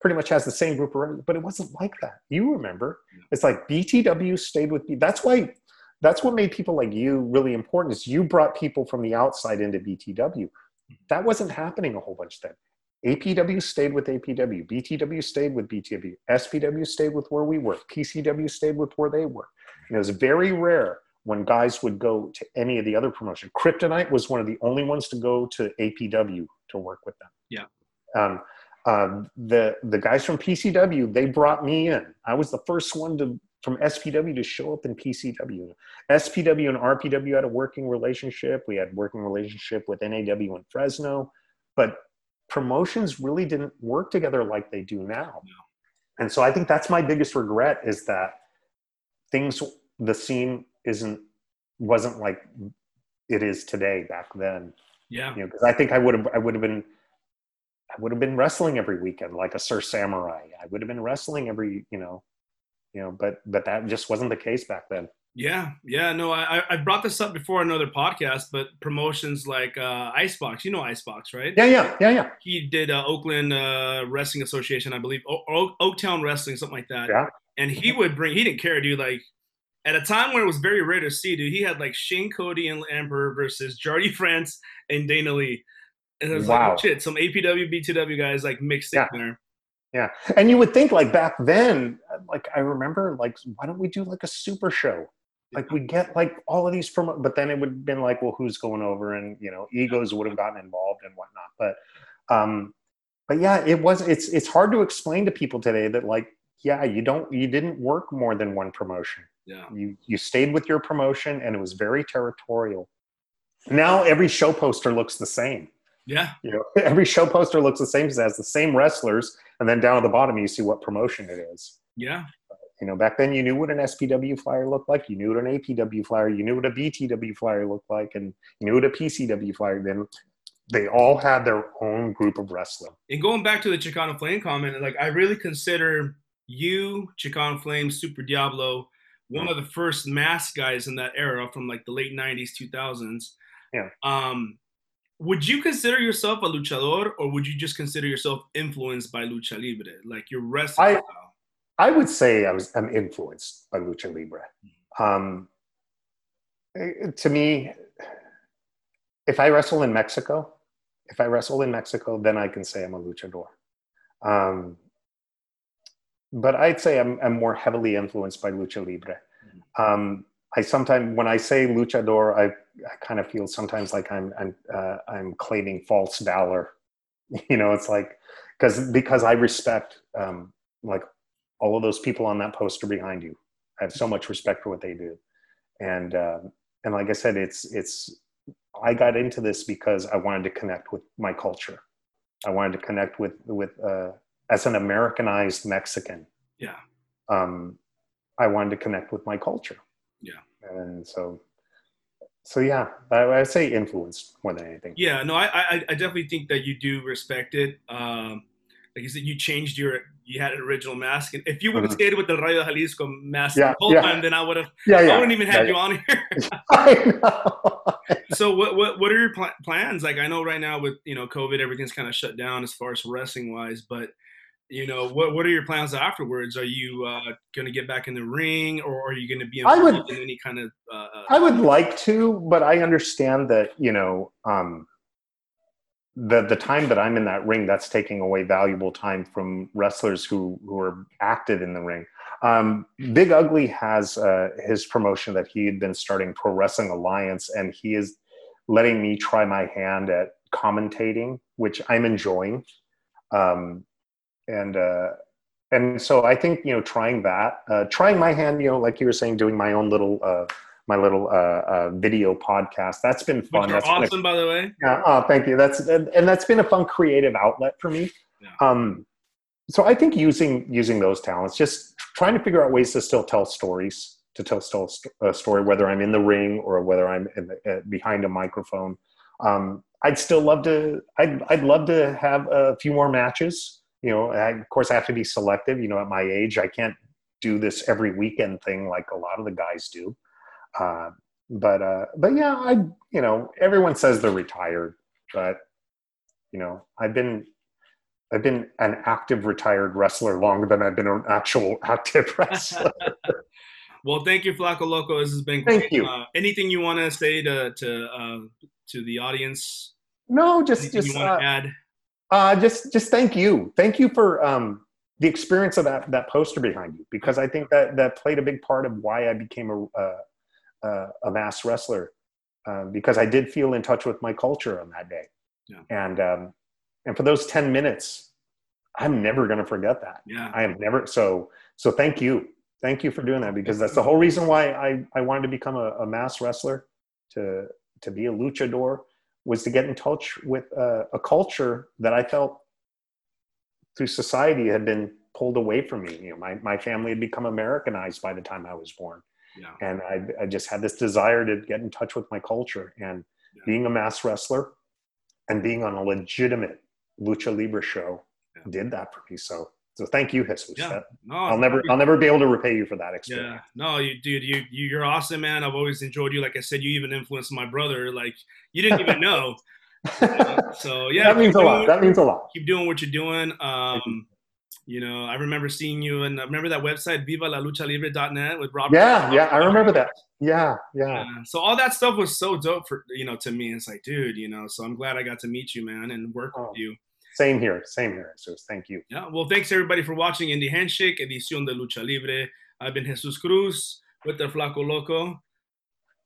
pretty much has the same group of but it wasn't like that. You remember? It's like BTW stayed with me. That's why that's what made people like you really important is you brought people from the outside into BTW. That wasn't happening a whole bunch then. APW stayed with APW, BTW stayed with BTW, SPW stayed with where we were, PCW stayed with where they were. And it was very rare when guys would go to any of the other promotions. Kryptonite was one of the only ones to go to APW to work with them. Yeah. Um, uh, the the guys from PCW they brought me in. I was the first one to from SPW to show up in PCW. SPW and RPW had a working relationship. We had working relationship with NAW and Fresno, but promotions really didn't work together like they do now. And so I think that's my biggest regret is that things the scene isn't wasn't like it is today back then. Yeah. You know, because I think I would have I would have been I would have been wrestling every weekend like a Sir Samurai. I would have been wrestling every, you know, you know, but but that just wasn't the case back then. Yeah, yeah, no, I I- brought this up before another podcast, but promotions like uh, Icebox, you know Icebox, right? Yeah, yeah, yeah, yeah. He did uh, Oakland uh, Wrestling Association, I believe, o- o- Oaktown Wrestling, something like that. Yeah. And he would bring, he didn't care, dude. Like at a time where it was very rare to see, dude, he had like Shane Cody and Emperor versus Jardi Frantz and Dana Lee. And it was Wow. like, oh, shit, some APW, BTW guys like mixed Yeah. in there. Yeah. And you would think like back then, like I remember like why don't we do like a super show? Like we get like all of these from but then it would have been like, well, who's going over? And you know, egos would have gotten involved and whatnot. But um but yeah, it was it's it's hard to explain to people today that like, yeah, you don't you didn't work more than one promotion. Yeah. You you stayed with your promotion and it was very territorial. now every show poster looks the same. Yeah. You know, every show poster looks the same. It has the same wrestlers, and then down at the bottom you see what promotion it is. Yeah. You know, back then you knew what an SPW flyer looked like, you knew what an APW flyer, you knew what a BTW flyer looked like, and you knew what a PCW flyer. Then they all had their own group of wrestling. And going back to the Chicano Flame comment, like I really consider you, Chicano Flame, Super Diablo, one of the first mask guys in that era from like the late '90s, 2000s. Yeah. Um, would you consider yourself a luchador, or would you just consider yourself influenced by lucha libre, like your wrestling I- style? I would say I was I'm influenced by lucha libre. Um, eh, to me, if I wrestle in Mexico, if I wrestle in Mexico, then I can say I'm a luchador. Um, but I'd say I'm, I'm more heavily influenced by lucha libre. Um, I sometimes, when I say luchador, I, I kind of feel sometimes like I'm I'm uh, I'm claiming false valor. You know, it's like because because I respect um, like all of those people on that poster behind you. I have so much respect for what they do, and um, and like I said, it's it's. I got into this because I wanted to connect with my culture. I wanted to connect with with uh, as an Americanized Mexican. Yeah. Um, I wanted to connect with my culture. Yeah. and so so yeah, I, I'd say influenced more than anything. Yeah, no, I, I I definitely think that you do respect it. Um, like you said, you changed your you had an original mask, and if you would have Mhm. stayed with the Rayo Jalisco mask Yeah, the whole yeah. time, then I would have Yeah, yeah. I wouldn't even have yeah, you on here. I so what what what are your pl- plans? Like I know right now with you know COVID, everything's kind of shut down as far as wrestling wise, but you know what what are your plans afterwards? Are you uh, going to get back in the ring, or are you going to be I would- in any kind of? Uh, uh, I would like to, but I understand that you know um, the the time that I'm in that ring that's taking away valuable time from wrestlers who who are active in the ring. Um, Big Ugly has uh, his promotion that he had been starting Pro Wrestling Alliance, and he is letting me try my hand at commentating, which I'm enjoying. Um, and uh, and so I think you know trying that, uh, trying my hand, you know, like you were saying, doing my own little uh, my little uh, uh, video podcast. That's been which fun. are That's been a- awesome, by the way. yeah, oh, thank you. That's and, and that's been a fun creative outlet for me. Yeah. Um, so I think using using those talents, just trying to figure out ways to still tell stories, to tell still a story, whether I'm in the ring or whether I'm in the, uh, behind a microphone. Um, I'd still love to. I'd I'd love to have a few more matches. You know, I, of course, I have to be selective. You know, at my age, I can't do this every weekend thing like a lot of the guys do. Uh, but uh, but yeah, I you know everyone says they're retired, but you know I've been I've been an active retired wrestler longer than I've been an actual active wrestler. Well, thank you, Flaco Loco. This has been Thank you. Uh, anything you want to say to to uh, to the audience? no, just Anything just you want uh, to add? Uh, just just thank you, thank you for um, the experience of that that poster behind you because I think that that played a big part of why I became a a, a, a mass wrestler uh, because I did feel in touch with my culture on that day, Yeah. and um, and for those ten minutes, I'm never going to forget that. Yeah. I have never so so thank you. Thank you for doing that because that's the whole reason why I, I wanted to become a, a mass wrestler, to to be a luchador, was to get in touch with uh, a culture that I felt through society had been pulled away from me. You know, my, my family had become Americanized by the time I was born. Yeah. And I, I just had this desire to get in touch with my culture. And Yeah. being a mass wrestler and being on a legitimate lucha libre show Yeah. did that for me. So so thank you, Jesus. Yeah. No, I'll never I'll never be able to repay you for that experience. Yeah, no, you, dude, you, you, you're awesome, man. I've always enjoyed you. Like I said, you even influenced my brother. Like you didn't even know. So yeah, that means a lot. That means a lot. keep doing what you're doing. Um, you know, I remember seeing you and I remember that website, viva la with Robert. Yeah, yeah, I remember that. Yeah, yeah. Yeah. So all that stuff was so dope for you know to me. It's like, dude, you know. So I'm glad I got to meet you, man, and work Oh. with you. Same here. Same here, Jesus. Thank you. Yeah. Well, thanks everybody for watching Indie Handshake, edición de Lucha Libre. I've been Jesus Cruz with the Flaco Loco.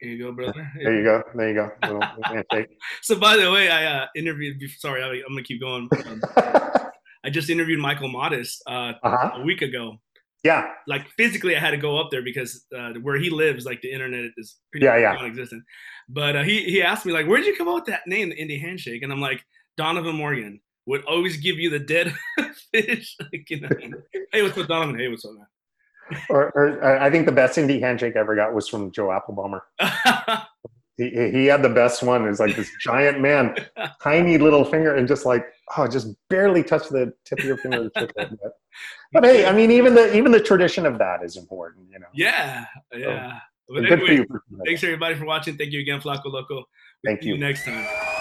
Here you go, brother. There you go. There you go. Little handshake. So by the way, I uh, interviewed. Sorry, I, I'm gonna keep going. Um, I just interviewed Michael Modest uh, Uh-huh. a week ago. Yeah, like physically I had to go up there because uh, where he lives, like the internet is pretty Yeah, yeah. non-existent. But uh, he he asked me like, where'd you come up with that name, the Indie Handshake? And I'm like, Donovan Morgan would always give you the dead fish. like, you know, hey, what's up, Donovan? Hey, what's up, or, or I think the best indie handshake I ever got was from Joe Applebaum. man? He, he had the best one. It was like this giant man, tiny little finger, and just like oh, just barely touch the tip of your finger. to shake that bit. But hey, I mean, even the even the tradition of that is important, you know. yeah, yeah. But Good for you. thanks everybody for watching. Thank you again, Flaco Loco. We'll Thank see you you. next time.